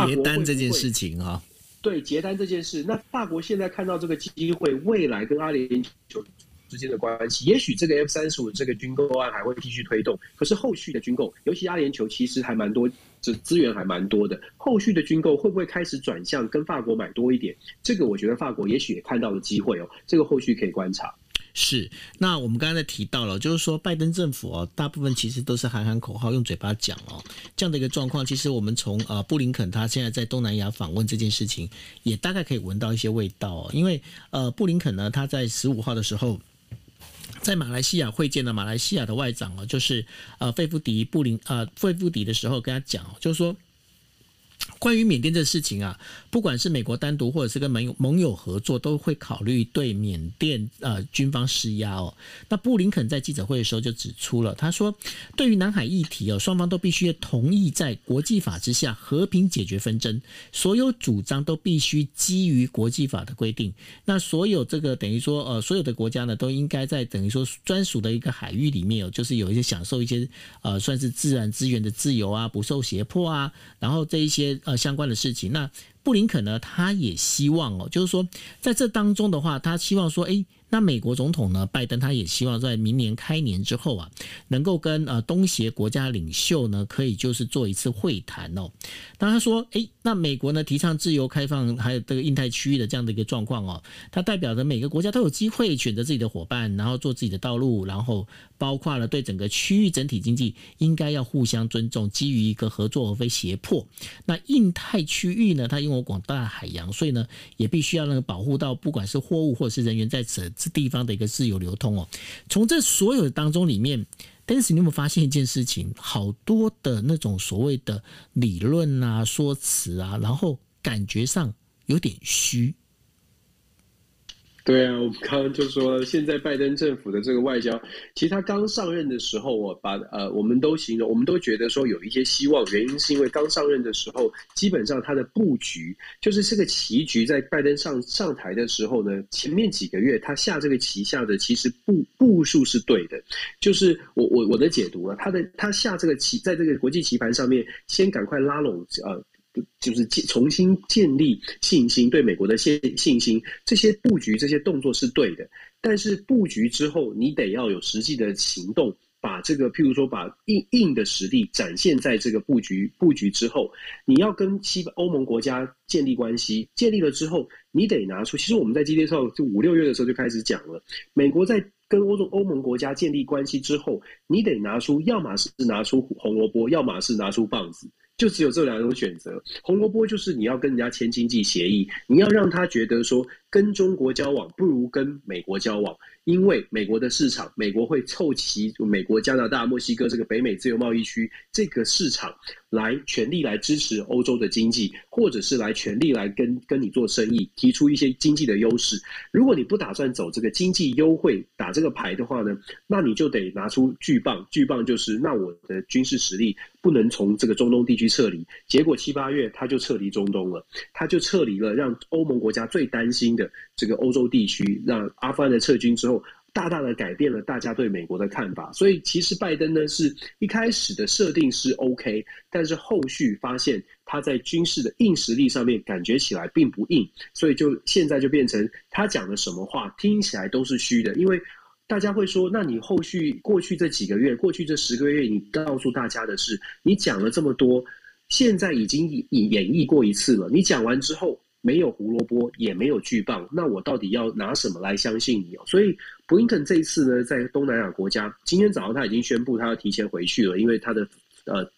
结单这件事情啊，对结单这件事，那法国现在看到这个机会，未来跟阿联酋之间的关系，也许这个 F 三十五这个军购案还会继续推动。可是后续的军购，尤其阿联酋其实还蛮多。这资源还蛮多的，后续的军购会不会开始转向跟法国买多一点？这个我觉得法国也许也看到了机会哦，这个后续可以观察。是，那我们刚才提到了，就是说拜登政府哦，大部分其实都是喊喊口号，用嘴巴讲哦，这样的一个状况，其实我们从呃布林肯他现在在东南亚访问这件事情，也大概可以闻到一些味道哦，因为呃布林肯呢，他在十五号的时候，在马来西亚会见了马来西亚的外长哦，就是呃费夫迪布林呃费夫迪的时候跟他讲，就是说。关于缅甸这事情啊，不管是美国单独或者是跟盟友盟友合作，都会考虑对缅甸呃军方施压哦。那布林肯在记者会的时候就指出了，他说，对于南海议题哦，双方都必须同意在国际法之下和平解决纷争，所有主张都必须基于国际法的规定。那所有这个等于说呃，所有的国家呢，都应该在等于说专属的一个海域里面哦，就是有一些享受一些呃，算是自然资源的自由啊，不受胁迫啊，然后这一些。呃，相关的事情，那布林肯呢，他也希望哦，就是说，在这当中的话，他希望说，诶。那美国总统呢，拜登他也希望在明年开年之后啊，能够跟呃东协国家领袖呢，可以就是做一次会谈哦。当他说，诶，那美国呢提倡自由开放，还有这个印太区域的这样的一个状况哦，它代表着每个国家都有机会选择自己的伙伴，然后做自己的道路，然后包括了对整个区域整体经济应该要互相尊重，基于一个合作而非胁迫。那印太区域呢，它拥广大海洋，所以呢也必须要那个保护到不管是货物或者是人员在此。这地方的一个自由流通哦。从这所有的当中里面，但是你有没有发现一件事情？好多的那种所谓的理论啊、说辞啊，然后感觉上有点虚。对啊，我们刚刚就说，现在拜登政府的这个外交，其实他刚上任的时候，我把呃，我们都形容，我们都觉得说有一些希望，原因是因为刚上任的时候，基本上他的布局就是这个棋局，在拜登上上台的时候呢，前面几个月他下这个棋下的其实步步数是对的，就是我我我的解读啊，他的他下这个棋，在这个国际棋盘上面，先赶快拉拢呃。就是建重新建立信心，对美国的信信心，这些布局、这些动作是对的。但是布局之后，你得要有实际的行动，把这个譬如说把硬硬的实力展现在这个布局布局之后，你要跟西欧盟国家建立关系，建立了之后，你得拿出。其实我们在今天时候就五六月的时候就开始讲了，美国在跟欧洲欧盟国家建立关系之后，你得拿出，要么是拿出红萝卜，要么是拿出棒子。就只有这两种选择，红萝卜就是你要跟人家签经济协议，你要让他觉得说跟中国交往不如跟美国交往。因为美国的市场，美国会凑齐美国、加拿大、墨西哥这个北美自由贸易区这个市场，来全力来支持欧洲的经济，或者是来全力来跟跟你做生意，提出一些经济的优势。如果你不打算走这个经济优惠打这个牌的话呢，那你就得拿出巨棒，巨棒就是那我的军事实力不能从这个中东地区撤离。结果七八月他就撤离中东了，他就撤离了，让欧盟国家最担心的这个欧洲地区，让阿富汗的撤军之后。大大的改变了大家对美国的看法，所以其实拜登呢是一开始的设定是 OK，但是后续发现他在军事的硬实力上面感觉起来并不硬，所以就现在就变成他讲的什么话听起来都是虚的，因为大家会说，那你后续过去这几个月，过去这十个月，你告诉大家的是，你讲了这么多，现在已经演演绎过一次了，你讲完之后。没有胡萝卜，也没有巨棒，那我到底要拿什么来相信你哦？所以布林肯这一次呢，在东南亚国家，今天早上他已经宣布他要提前回去了，因为他的呃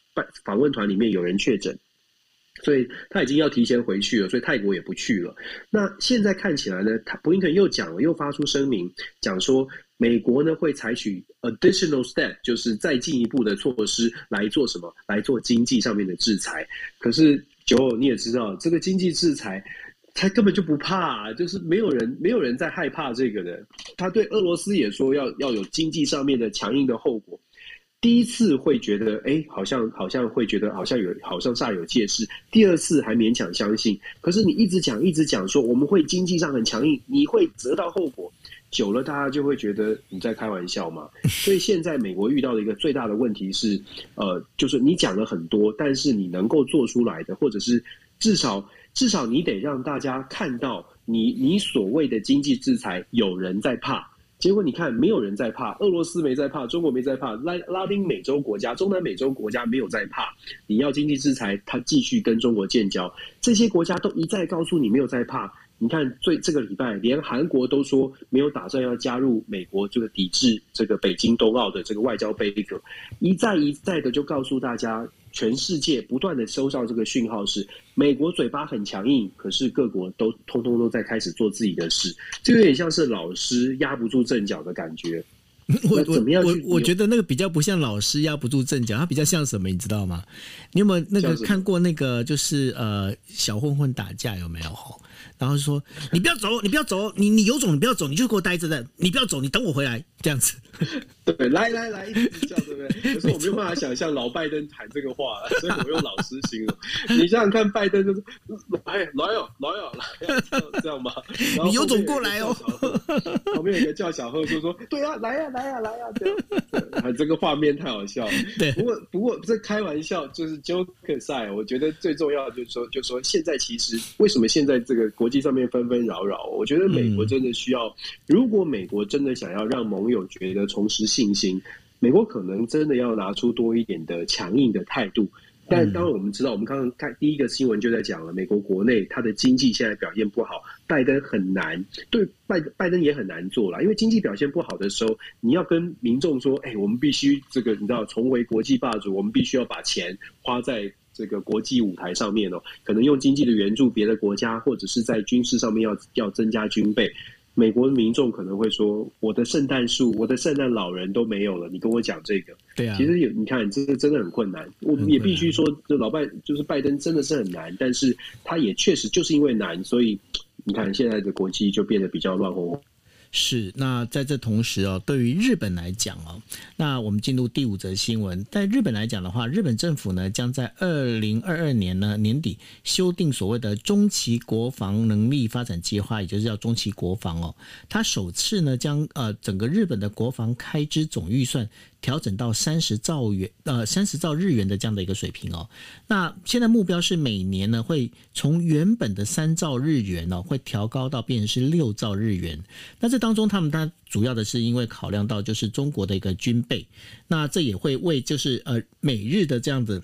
访问团里面有人确诊，所以他已经要提前回去了，所以泰国也不去了。那现在看起来呢，他布林肯又讲了，又发出声明，讲说美国呢会采取 additional step，就是再进一步的措施来做什么？来做经济上面的制裁。可是。九，你也知道，这个经济制裁，他根本就不怕，就是没有人，没有人在害怕这个的。他对俄罗斯也说要要有经济上面的强硬的后果。第一次会觉得，哎，好像好像会觉得好像有好像煞有介事。第二次还勉强相信。可是你一直讲一直讲说我们会经济上很强硬，你会得到后果。久了，大家就会觉得你在开玩笑嘛。所以现在美国遇到的一个最大的问题是，呃，就是你讲了很多，但是你能够做出来的，或者是至少至少你得让大家看到你你所谓的经济制裁有人在怕。结果你看，没有人在怕，俄罗斯没在怕，中国没在怕，拉拉丁美洲国家、中南美洲国家没有在怕。你要经济制裁，他继续跟中国建交，这些国家都一再告诉你没有在怕。你看最这个礼拜，连韩国都说没有打算要加入美国这个抵制这个北京冬奥的这个外交杯葛，一再一再的就告诉大家，全世界不断的收到这个讯号是，美国嘴巴很强硬，可是各国都通通都在开始做自己的事，就有点像是老师压不住阵脚的感觉。我我我我觉得那个比较不像老师压不住阵脚，它比较像什么，你知道吗？你有没有那个看过那个就是呃小混混打架有没有？然后就说你不要走，你不要走，你你有种你不要走，你就给我待着的，你不要走，你等我回来这样子。对，来来来，一直叫对不对？可是我没有办法想象老拜登谈这个话，所以我用老师形容。你想想看，拜登就是哎来哦来哦来哦，这样吗？你有种过来哦。旁边有一个叫小贺，就说对啊来呀来呀来呀这样。这个画面太好笑了。对，不过不过这开玩笑就是 joke aside，我觉得最重要的就是说，就是说现在其实为什么现在这个国际上面纷纷扰扰，我觉得美国真的需要，如果美国真的想要让盟友觉得重拾信心，美国可能真的要拿出多一点的强硬的态度。但当然我们知道，我们刚刚看第一个新闻就在讲了，美国国内它的经济现在表现不好，拜登很难，对拜拜登也很难做了，因为经济表现不好的时候，你要跟民众说，哎，我们必须这个你知道重回国际霸主，我们必须要把钱花在。这个国际舞台上面哦，可能用经济的援助别的国家，或者是在军事上面要要增加军备。美国的民众可能会说：“我的圣诞树，我的圣诞老人都没有了，你跟我讲这个。”对啊，其实有你看，这个真的很困难。我们也必须说，这老拜就是拜登真的是很难，但是他也确实就是因为难，所以你看现在的国际就变得比较乱哄哄。是，那在这同时哦，对于日本来讲哦，那我们进入第五则新闻。在日本来讲的话，日本政府呢将在二零二二年呢年底修订所谓的中期国防能力发展计划，也就是叫中期国防哦。它首次呢将呃整个日本的国防开支总预算。调整到三十兆元，呃，三十兆日元的这样的一个水平哦。那现在目标是每年呢，会从原本的三兆日元呢，会调高到变成是六兆日元。那这当中，他们它主要的是因为考量到就是中国的一个军备，那这也会为就是呃美日的这样子。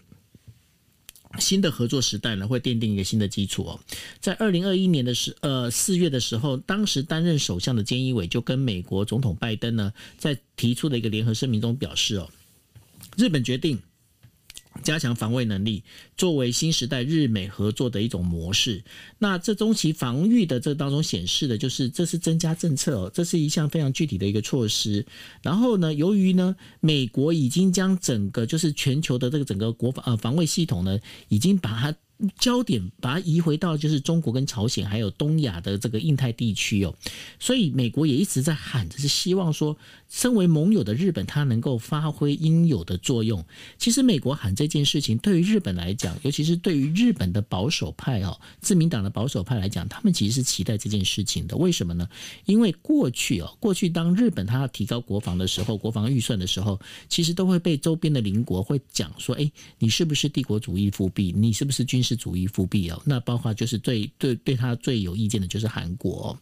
新的合作时代呢，会奠定一个新的基础哦。在二零二一年的时呃四月的时候，当时担任首相的菅义伟就跟美国总统拜登呢，在提出的一个联合声明中表示哦，日本决定。加强防卫能力，作为新时代日美合作的一种模式。那这中期防御的这当中显示的就是，这是增加政策哦，这是一项非常具体的一个措施。然后呢，由于呢，美国已经将整个就是全球的这个整个国防呃防卫系统呢，已经把它。焦点把它移回到就是中国跟朝鲜，还有东亚的这个印太地区哦，所以美国也一直在喊着是希望说，身为盟友的日本，它能够发挥应有的作用。其实美国喊这件事情，对于日本来讲，尤其是对于日本的保守派哦，自民党的保守派来讲，他们其实是期待这件事情的。为什么呢？因为过去哦，过去当日本它要提高国防的时候，国防预算的时候，其实都会被周边的邻国会讲说，哎，你是不是帝国主义复辟？你是不是军？是主义复辟哦，那包括就是最对对他最有意见的就是韩国。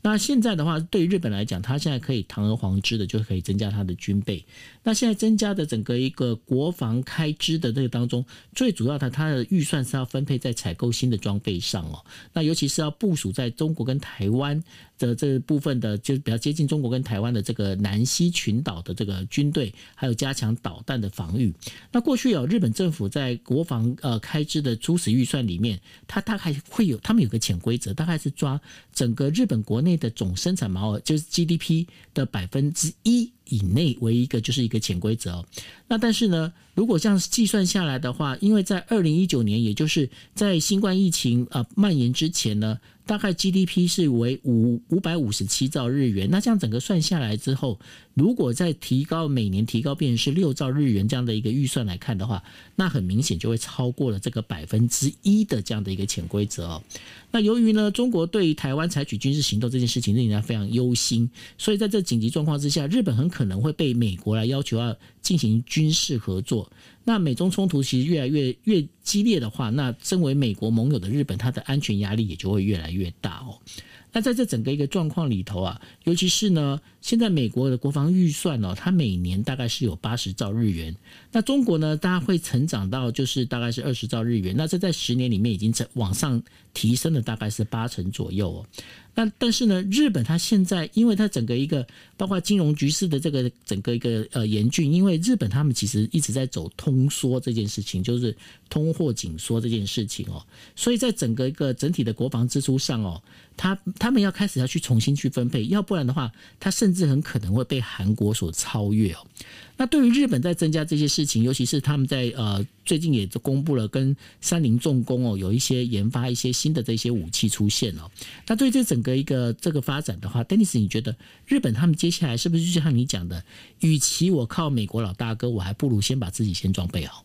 那现在的话，对于日本来讲，他现在可以堂而皇之的，就可以增加他的军备。那现在增加的整个一个国防开支的这个当中，最主要的它的预算是要分配在采购新的装备上哦。那尤其是要部署在中国跟台湾的这部分的，就是比较接近中国跟台湾的这个南西群岛的这个军队，还有加强导弹的防御。那过去有日本政府在国防呃开支的初始预算里面，它大概会有，他们有个潜规则，大概是抓整个日本国内的总生产毛额，就是 GDP 的百分之一以内为一个，就是一个潜规则。那但是呢，如果这样计算下来的话，因为在二零一九年，也就是在新冠疫情啊蔓延之前呢。大概 GDP 是为五五百五十七兆日元，那这样整个算下来之后，如果再提高每年提高变成是六兆日元这样的一个预算来看的话，那很明显就会超过了这个百分之一的这样的一个潜规则哦。那由于呢，中国对于台湾采取军事行动这件事情令人非常忧心，所以在这紧急状况之下，日本很可能会被美国来要求要进行军事合作。那美中冲突其实越来越越激烈的话，那身为美国盟友的日本，它的安全压力也就会越来越大哦。那在这整个一个状况里头啊，尤其是呢，现在美国的国防预算哦，它每年大概是有八十兆日元。那中国呢，大家会成长到就是大概是二十兆日元。那这在十年里面已经成往上提升了大概是八成左右哦。那但是呢，日本它现在因为它整个一个包括金融局势的这个整个一个呃严峻，因为日本他们其实一直在走通缩这件事情，就是通货紧缩这件事情哦，所以在整个一个整体的国防支出上哦，他他们要开始要去重新去分配，要不然的话，他甚至很可能会被韩国所超越哦。那对于日本在增加这些事情，尤其是他们在呃最近也公布了跟三菱重工哦有一些研发一些新的这些武器出现哦。那对这整个一个这个发展的话，Dennis，你觉得日本他们接下来是不是就像你讲的，与其我靠美国老大哥，我还不如先把自己先装备好？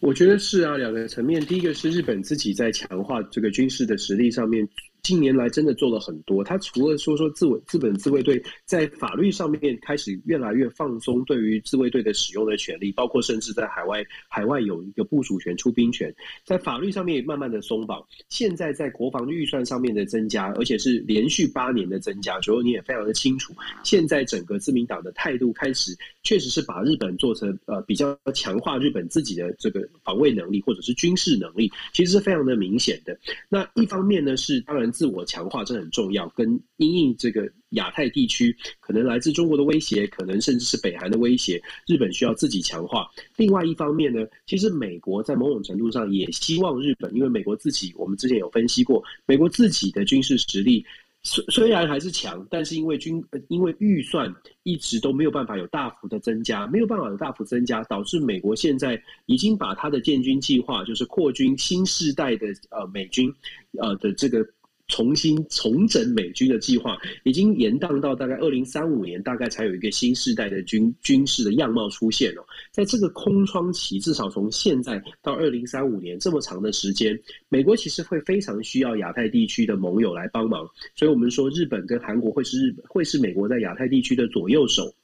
我觉得是啊，两个层面，第一个是日本自己在强化这个军事的实力上面。近年来真的做了很多，他除了说说自卫资本自卫队在法律上面开始越来越放松对于自卫队的使用的权利，包括甚至在海外海外有一个部署权、出兵权，在法律上面也慢慢的松绑。现在在国防预算上面的增加，而且是连续八年的增加，所以你也非常的清楚，现在整个自民党的态度开始确实是把日本做成呃比较强化日本自己的这个防卫能力或者是军事能力，其实是非常的明显的。那一方面呢是当然。自我强化这很重要，跟因应这个亚太地区可能来自中国的威胁，可能甚至是北韩的威胁，日本需要自己强化。另外一方面呢，其实美国在某种程度上也希望日本，因为美国自己，我们之前有分析过，美国自己的军事实力。虽虽然还是强，但是因为军因为预算一直都没有办法有大幅的增加，没有办法有大幅增加，导致美国现在已经把他的建军计划，就是扩军新世代的呃美军呃的这个。重新重整美军的计划已经延宕到大概二零三五年，大概才有一个新世代的军军事的样貌出现哦。在这个空窗期，至少从现在到二零三五年这么长的时间，美国其实会非常需要亚太地区的盟友来帮忙。所以，我们说日本跟韩国会是日本会是美国在亚太地区的左右手。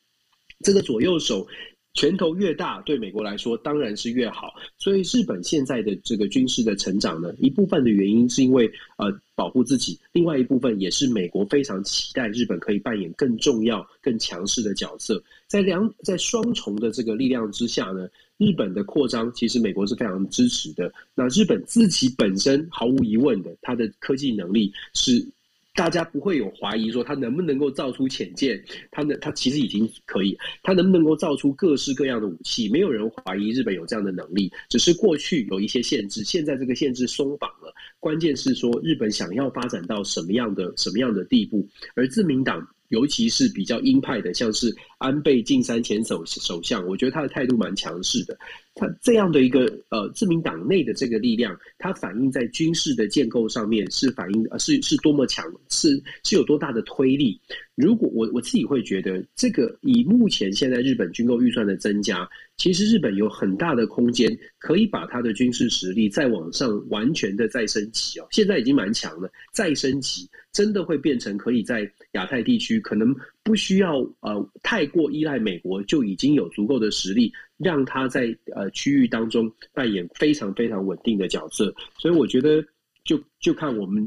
这个左右手。拳头越大，对美国来说当然是越好。所以日本现在的这个军事的成长呢，一部分的原因是因为呃保护自己，另外一部分也是美国非常期待日本可以扮演更重要、更强势的角色。在两在双重的这个力量之下呢，日本的扩张其实美国是非常支持的。那日本自己本身毫无疑问的，它的科技能力是。大家不会有怀疑说他能不能够造出潜舰，他能，他其实已经可以，他能不能够造出各式各样的武器？没有人怀疑日本有这样的能力，只是过去有一些限制，现在这个限制松绑了。关键是说日本想要发展到什么样的什么样的地步，而自民党。尤其是比较鹰派的，像是安倍晋三前首首相，我觉得他的态度蛮强势的。他这样的一个呃自民党内的这个力量，它反映在军事的建构上面，是反映呃是是多么强，是是有多大的推力。如果我我自己会觉得，这个以目前现在日本军购预算的增加，其实日本有很大的空间，可以把它的军事实力再往上完全的再升级哦。现在已经蛮强了，再升级。真的会变成可以在亚太地区，可能不需要呃太过依赖美国，就已经有足够的实力，让他在呃区域当中扮演非常非常稳定的角色。所以我觉得，就就看我们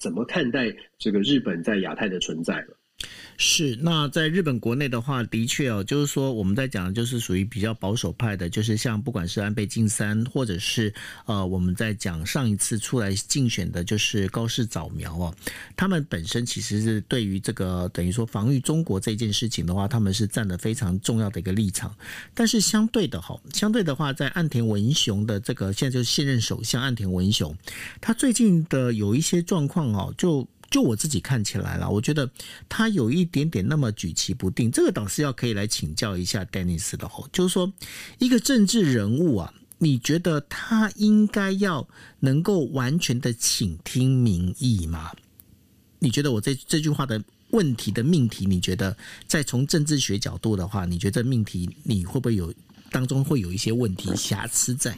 怎么看待这个日本在亚太的存在了。是，那在日本国内的话，的确哦，就是说我们在讲的就是属于比较保守派的，就是像不管是安倍晋三，或者是呃我们在讲上一次出来竞选的，就是高市早苗哦，他们本身其实是对于这个等于说防御中国这件事情的话，他们是占了非常重要的一个立场。但是相对的哈，相对的话，在岸田文雄的这个现在就是现任首相岸田文雄，他最近的有一些状况哦，就。就我自己看起来了，我觉得他有一点点那么举棋不定。这个倒是要可以来请教一下 Dennis 的吼，就是说一个政治人物啊，你觉得他应该要能够完全的倾听民意吗？你觉得我这这句话的问题的命题，你觉得在从政治学角度的话，你觉得命题你会不会有当中会有一些问题瑕疵在？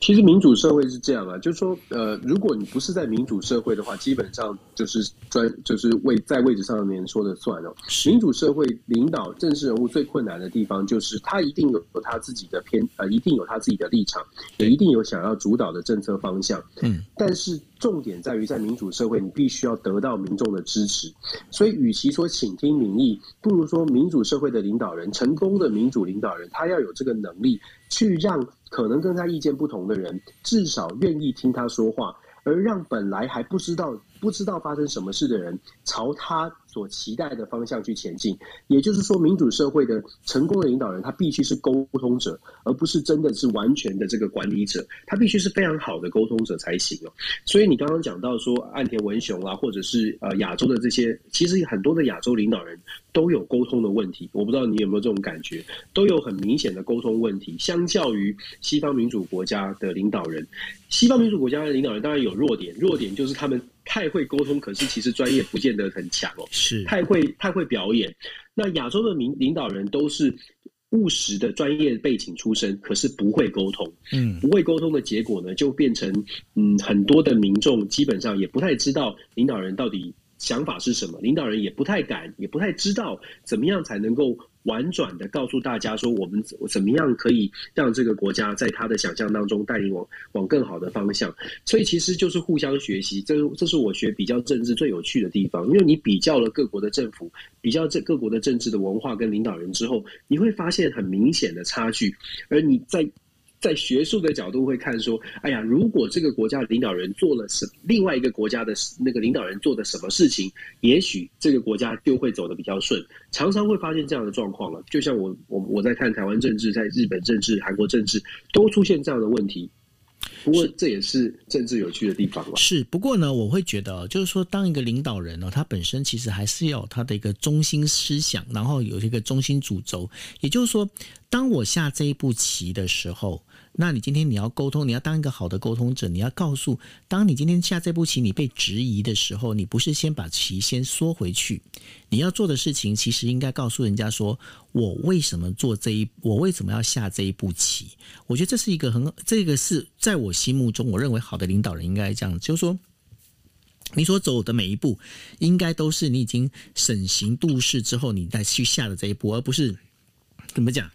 其实民主社会是这样啊，就是说，呃，如果你不是在民主社会的话，基本上就是专就是位在位置上面说了算哦。民主社会领导政治人物最困难的地方，就是他一定有他自己的偏，呃，一定有他自己的立场，也一定有想要主导的政策方向。嗯，但是重点在于在民主社会，你必须要得到民众的支持。所以，与其说倾听民意，不如说民主社会的领导人，成功的民主领导人，他要有这个能力，去让可能跟他意见不同的人，至少愿意听他说话，而让本来还不知道。不知道发生什么事的人，朝他所期待的方向去前进。也就是说，民主社会的成功的领导人，他必须是沟通者，而不是真的是完全的这个管理者。他必须是非常好的沟通者才行哦。所以你刚刚讲到说岸田文雄啊，或者是呃亚洲的这些，其实很多的亚洲领导人都有沟通的问题。我不知道你有没有这种感觉，都有很明显的沟通问题。相较于西方民主国家的领导人，西方民主国家的领导人当然有弱点，弱点就是他们。太会沟通，可是其实专业不见得很强哦。是太会太会表演。那亚洲的领领导人都是务实的专业背景出身，可是不会沟通。嗯，不会沟通的结果呢，就变成嗯，很多的民众基本上也不太知道领导人到底想法是什么，领导人也不太敢，也不太知道怎么样才能够。婉转的告诉大家说，我们怎么样可以让这个国家在他的想象当中带领往往更好的方向？所以其实就是互相学习，这这是我学比较政治最有趣的地方。因为你比较了各国的政府，比较这各国的政治的文化跟领导人之后，你会发现很明显的差距，而你在。在学术的角度会看说，哎呀，如果这个国家领导人做了什另外一个国家的那个领导人做的什么事情，也许这个国家就会走的比较顺。常常会发现这样的状况了。就像我我我在看台湾政治，在日本政治、韩国政治都出现这样的问题。不过这也是政治有趣的地方吧。是，不过呢，我会觉得，就是说，当一个领导人呢，他本身其实还是要有他的一个中心思想，然后有一个中心主轴。也就是说，当我下这一步棋的时候。那你今天你要沟通，你要当一个好的沟通者，你要告诉，当你今天下这步棋，你被质疑的时候，你不是先把棋先缩回去，你要做的事情其实应该告诉人家说，我为什么做这一，我为什么要下这一步棋？我觉得这是一个很，这个是在我心目中，我认为好的领导人应该这样，就是说，你所走的每一步，应该都是你已经审行度势之后，你再去下的这一步，而不是怎么讲？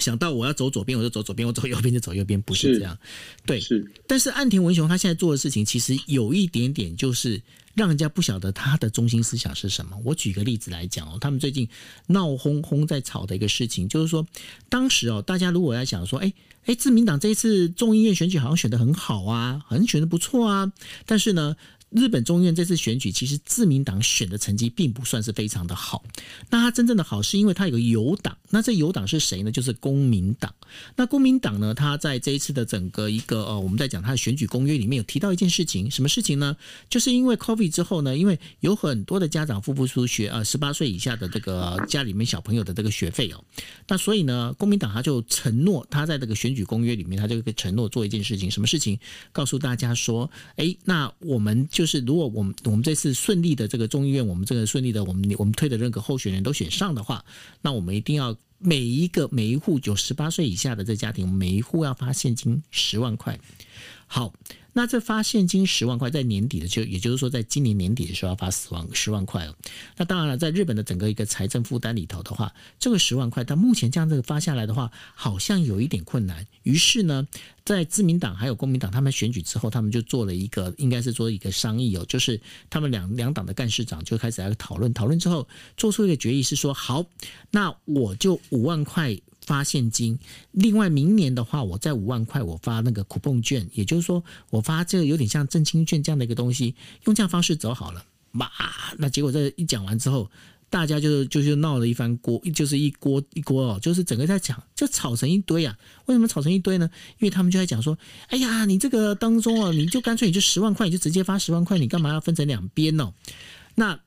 想到我要走左边，我就走左边；我走右边就走右边，不是这样。对，是。但是岸田文雄他现在做的事情，其实有一点点就是让人家不晓得他的中心思想是什么。我举个例子来讲哦，他们最近闹哄哄在吵的一个事情，就是说，当时哦，大家如果在想说，哎哎，自民党这一次众议院选举好像选的很好啊，好像选的不错啊，但是呢。日本众议院这次选举，其实自民党选的成绩并不算是非常的好。那它真正的好，是因为它有个友党。那这友党是谁呢？就是公民党。那公民党呢，它在这一次的整个一个呃，我们在讲它的选举公约里面有提到一件事情，什么事情呢？就是因为 COVID 之后呢，因为有很多的家长付不出学呃十八岁以下的这个家里面小朋友的这个学费哦。那所以呢，公民党他就承诺，他在这个选举公约里面，他就会承诺做一件事情，什么事情？告诉大家说，哎，那我们就。就是如果我们我们这次顺利的这个中医院，我们这个顺利的我们我们推的任何候选人都选上的话，那我们一定要每一个每一户有十八岁以下的这家庭，每一户要发现金十万块。好。那这发现金十万块，在年底的就也就是说，在今年年底的时候要发十万十万块了。那当然了，在日本的整个一个财政负担里头的话，这个十万块，但目前这样子发下来的话，好像有一点困难。于是呢，在自民党还有公民党他们选举之后，他们就做了一个，应该是做一个商议哦，就是他们两两党的干事长就开始来讨论，讨论之后做出一个决议，是说好，那我就五万块。发现金，另外明年的话，我再五万块，我发那个 coupon 券，也就是说，我发这个有点像正清券这样的一个东西，用这样方式走好了嘛？那结果这一讲完之后，大家就就就闹了一番锅，就是一锅一锅哦，就是整个在讲，就吵成一堆啊。为什么吵成一堆呢？因为他们就在讲说，哎呀，你这个当中啊，你就干脆你就十万块，你就直接发十万块，你干嘛要分成两边呢？那。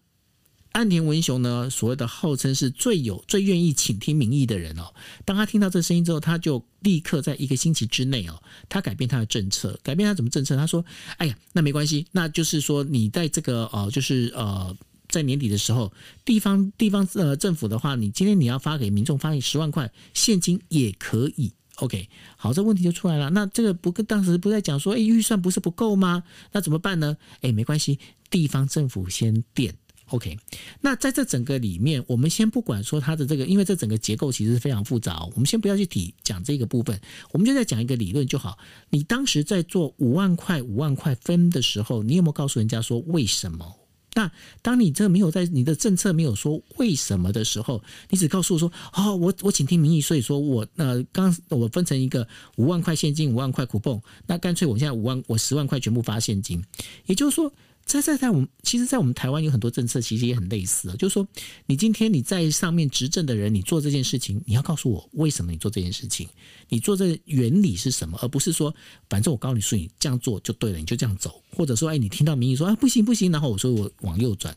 岸田文雄呢，所谓的号称是最有、最愿意倾听民意的人哦。当他听到这声音之后，他就立刻在一个星期之内哦，他改变他的政策，改变他怎么政策？他说：“哎呀，那没关系，那就是说你在这个呃，就是呃，在年底的时候，地方地方呃政府的话，你今天你要发给民众发给十万块现金也可以。OK，好，这问题就出来了。那这个不跟当时不在讲说，哎，预算不是不够吗？那怎么办呢？哎，没关系，地方政府先垫。” OK，那在这整个里面，我们先不管说它的这个，因为这整个结构其实是非常复杂，我们先不要去提讲这个部分，我们就在讲一个理论就好。你当时在做五万块五万块分的时候，你有没有告诉人家说为什么？那当你这没有在你的政策没有说为什么的时候，你只告诉我说哦，我我倾听民意，所以说我呃刚我分成一个五万块现金五万块股蹦那干脆我现在五万我十万块全部发现金，也就是说。在在在我们，其实，在我们台湾有很多政策，其实也很类似啊。就是说，你今天你在上面执政的人，你做这件事情，你要告诉我为什么你做这件事情，你做这原理是什么，而不是说，反正我告诉你说你这样做就对了，你就这样走，或者说，哎，你听到民意说啊不行不行，然后我说我往右转，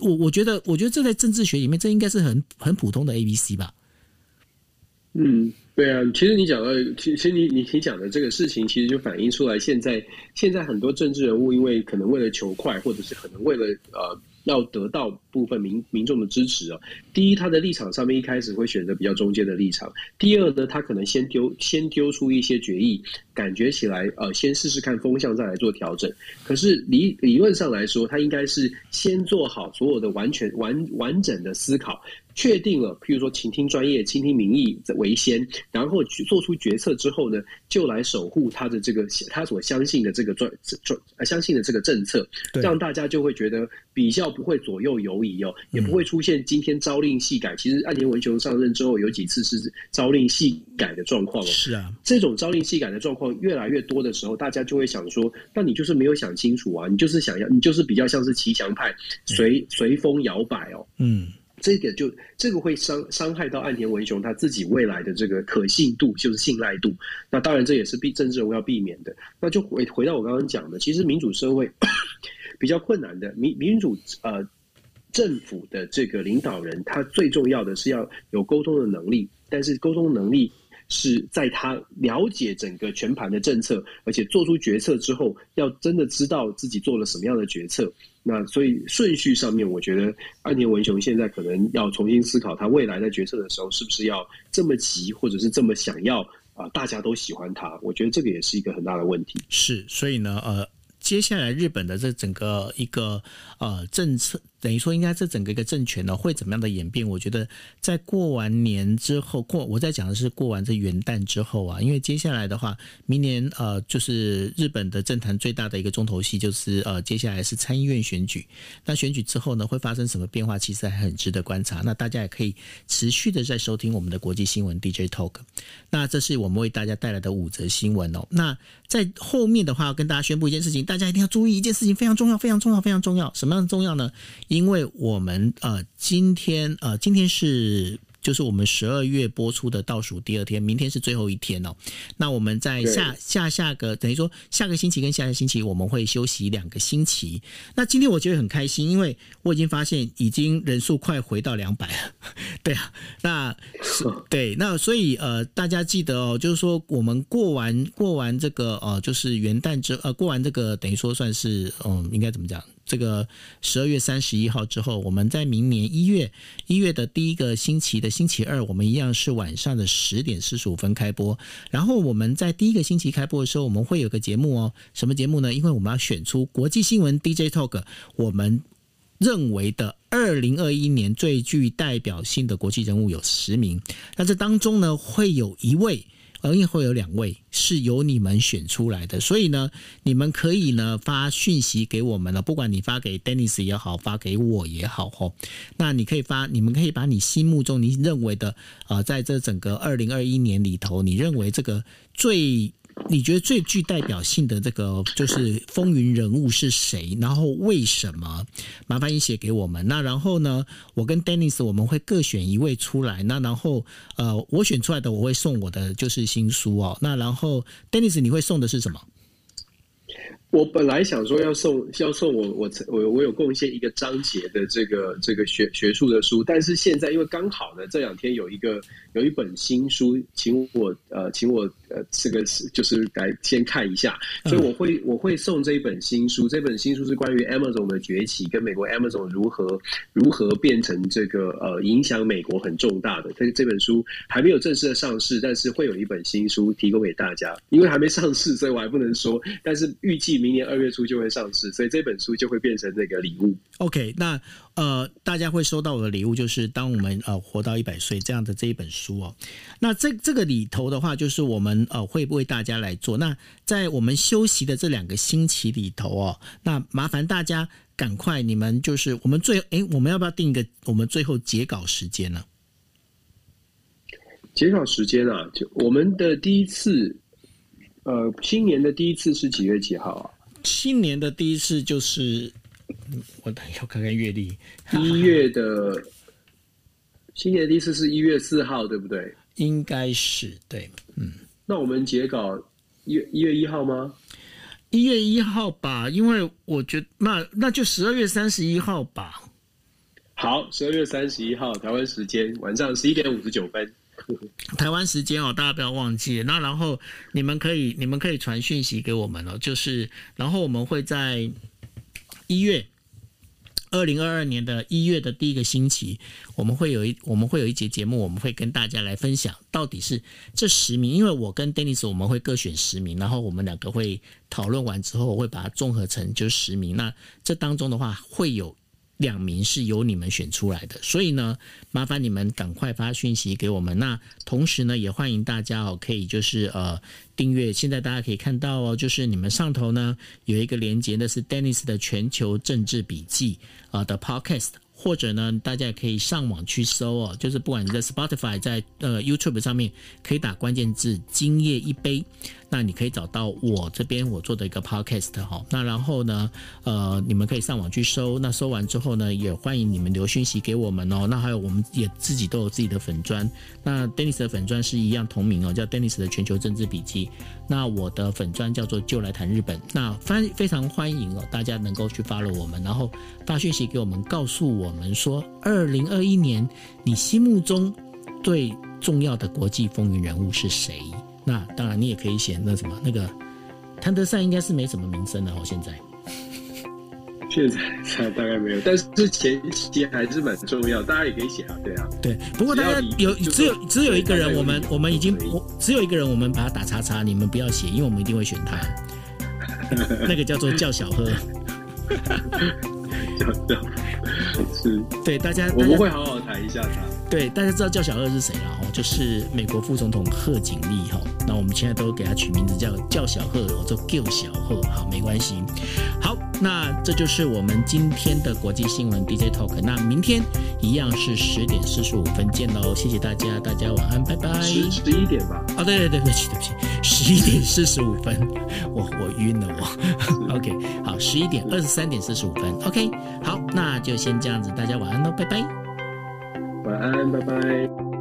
我我觉得，我觉得这在政治学里面，这应该是很很普通的 A B C 吧。嗯。对啊，其实你讲的，其实你你你讲的这个事情，其实就反映出来，现在现在很多政治人物，因为可能为了求快，或者是可能为了呃要得到部分民民众的支持啊。第一，他的立场上面一开始会选择比较中间的立场；第二呢，他可能先丢先丢出一些决议，感觉起来呃先试试看风向，再来做调整。可是理理论上来说，他应该是先做好所有的完全完完整的思考。确定了，譬如说倾听专业、倾听民意为先，然后去做出决策之后呢，就来守护他的这个他所相信的这个专专相信的这个政策，这样大家就会觉得比较不会左右游移哦，也不会出现今天朝令夕改。其实岸田文雄上任之后有几次是朝令夕改的状况哦。是啊，这种朝令夕改的状况越来越多的时候，大家就会想说，那你就是没有想清楚啊，你就是想要，你就是比较像是骑墙派，随随风摇摆哦。嗯。这个就这个会伤伤害到岸田文雄他自己未来的这个可信度，就是信赖度。那当然这也是避政治人物要避免的。那就回回到我刚刚讲的，其实民主社会 比较困难的民民主呃政府的这个领导人，他最重要的是要有沟通的能力，但是沟通能力。是在他了解整个全盘的政策，而且做出决策之后，要真的知道自己做了什么样的决策。那所以顺序上面，我觉得安田文雄现在可能要重新思考，他未来在决策的时候是不是要这么急，或者是这么想要啊、大家都喜欢他，我觉得这个也是一个很大的问题。是，所以呢，呃，接下来日本的这整个一个呃政策。等于说，应该这整个一个政权呢，会怎么样的演变？我觉得在过完年之后，过我在讲的是过完这元旦之后啊，因为接下来的话，明年呃，就是日本的政坛最大的一个重头戏，就是呃，接下来是参议院选举。那选举之后呢，会发生什么变化？其实还很值得观察。那大家也可以持续的在收听我们的国际新闻 DJ Talk。那这是我们为大家带来的五则新闻哦。那在后面的话，要跟大家宣布一件事情，大大家一定要注意一件事情，非常重要，非常重要，非常重要。什么样的重要呢？因为我们呃，今天呃，今天是。就是我们十二月播出的倒数第二天，明天是最后一天哦。那我们在下下下个等于说下个星期跟下个星期我们会休息两个星期。那今天我觉得很开心，因为我已经发现已经人数快回到两百了。对啊，那 对那所以呃大家记得哦，就是说我们过完过完这个呃就是元旦之呃过完这个等于说算是嗯应该怎么讲？这个十二月三十一号之后，我们在明年一月一月的第一个星期的星期二，我们一样是晚上的十点四十五分开播。然后我们在第一个星期开播的时候，我们会有个节目哦，什么节目呢？因为我们要选出国际新闻 DJ Talk，我们认为的二零二一年最具代表性的国际人物有十名。那这当中呢，会有一位。而也会有两位是由你们选出来的，所以呢，你们可以呢发讯息给我们了，不管你发给 Dennis 也好，发给我也好，吼，那你可以发，你们可以把你心目中你认为的，呃，在这整个二零二一年里头，你认为这个最。你觉得最具代表性的这个就是风云人物是谁？然后为什么？麻烦你写给我们。那然后呢，我跟 Dennis 我们会各选一位出来。那然后呃，我选出来的我会送我的就是新书哦。那然后 Dennis 你会送的是什么？我本来想说要送要送我我我我有贡献一个章节的这个这个学学术的书，但是现在因为刚好呢这两天有一个有一本新书，请我呃请我。呃，这个是就是来先看一下，所以我会我会送这一本新书，这本新书是关于 Amazon 的崛起，跟美国 Amazon 如何如何变成这个呃影响美国很重大的。这这本书还没有正式的上市，但是会有一本新书提供给大家，因为还没上市，所以我还不能说，但是预计计明年二月初就会上市，所以这本书就会变成那个礼物。OK，那呃，大家会收到我的礼物，就是当我们呃活到一百岁这样的这一本书哦。那这这个里头的话，就是我们呃会为大家来做。那在我们休息的这两个星期里头哦，那麻烦大家赶快，你们就是我们最哎，我们要不要定一个我们最后截稿时间呢？截稿时间啊，就我们的第一次，呃，新年的第一次是几月几号啊？新年的第一次就是，我等要看看月历，一月的，新年的第一次是一月四号，对不对？应该是对，嗯。那我们截稿一月一月一号吗？一月一号吧，因为我觉得那那就十二月三十一号吧。好，十二月三十一号台湾时间晚上十一点五十九分。台湾时间哦，大家不要忘记。那然后你们可以，你们可以传讯息给我们哦，就是然后我们会在一月二零二二年的一月的第一个星期，我们会有一我们会有一节节目，我们会跟大家来分享到底是这十名，因为我跟 Dennis 我们会各选十名，然后我们两个会讨论完之后，我会把它综合成就是十名。那这当中的话会有。两名是由你们选出来的，所以呢，麻烦你们赶快发讯息给我们。那同时呢，也欢迎大家哦，可以就是呃订阅。现在大家可以看到哦，就是你们上头呢有一个连接，那是 Dennis 的全球政治笔记啊的 Podcast。或者呢，大家也可以上网去搜哦，就是不管你在 Spotify，在呃 YouTube 上面，可以打关键字“今夜一杯”，那你可以找到我这边我做的一个 Podcast 哈。那然后呢，呃，你们可以上网去搜，那搜完之后呢，也欢迎你们留讯息给我们哦。那还有，我们也自己都有自己的粉砖，那 Dennis 的粉砖是一样同名哦，叫 Dennis 的全球政治笔记。那我的粉砖叫做“就来谈日本”，那非非常欢迎哦，大家能够去 follow 我们，然后发讯息给我们，告诉我们说，二零二一年你心目中最重要的国际风云人物是谁？那当然，你也可以写那什么那个谭德塞，应该是没什么名声了哦，现在。现在大概没有，但是之前期还是蛮重要，大家也可以写啊，对啊，对。不过大家有只有只有一个人，我们我们已经我只有一个人，我们把他打叉叉，你们不要写，因为我们一定会选他。那个叫做叫小贺，叫叫是，对大家，我们会好好谈一下他。对，大家知道叫小贺是谁了哦，就是美国副总统贺锦丽哈。那我们现在都给他取名字叫叫小贺，我做叫小贺，好，没关系。好，那这就是我们今天的国际新闻 DJ Talk。那明天一样是十点四十五分见喽，谢谢大家，大家晚安，拜拜。十十一点吧。哦，对对对，对不起对不起，十一点四十五分，我我晕了我。OK，好，十一点二十三点四十五分。OK，好，那就先这样子，大家晚安喽，拜拜。晚安，拜拜。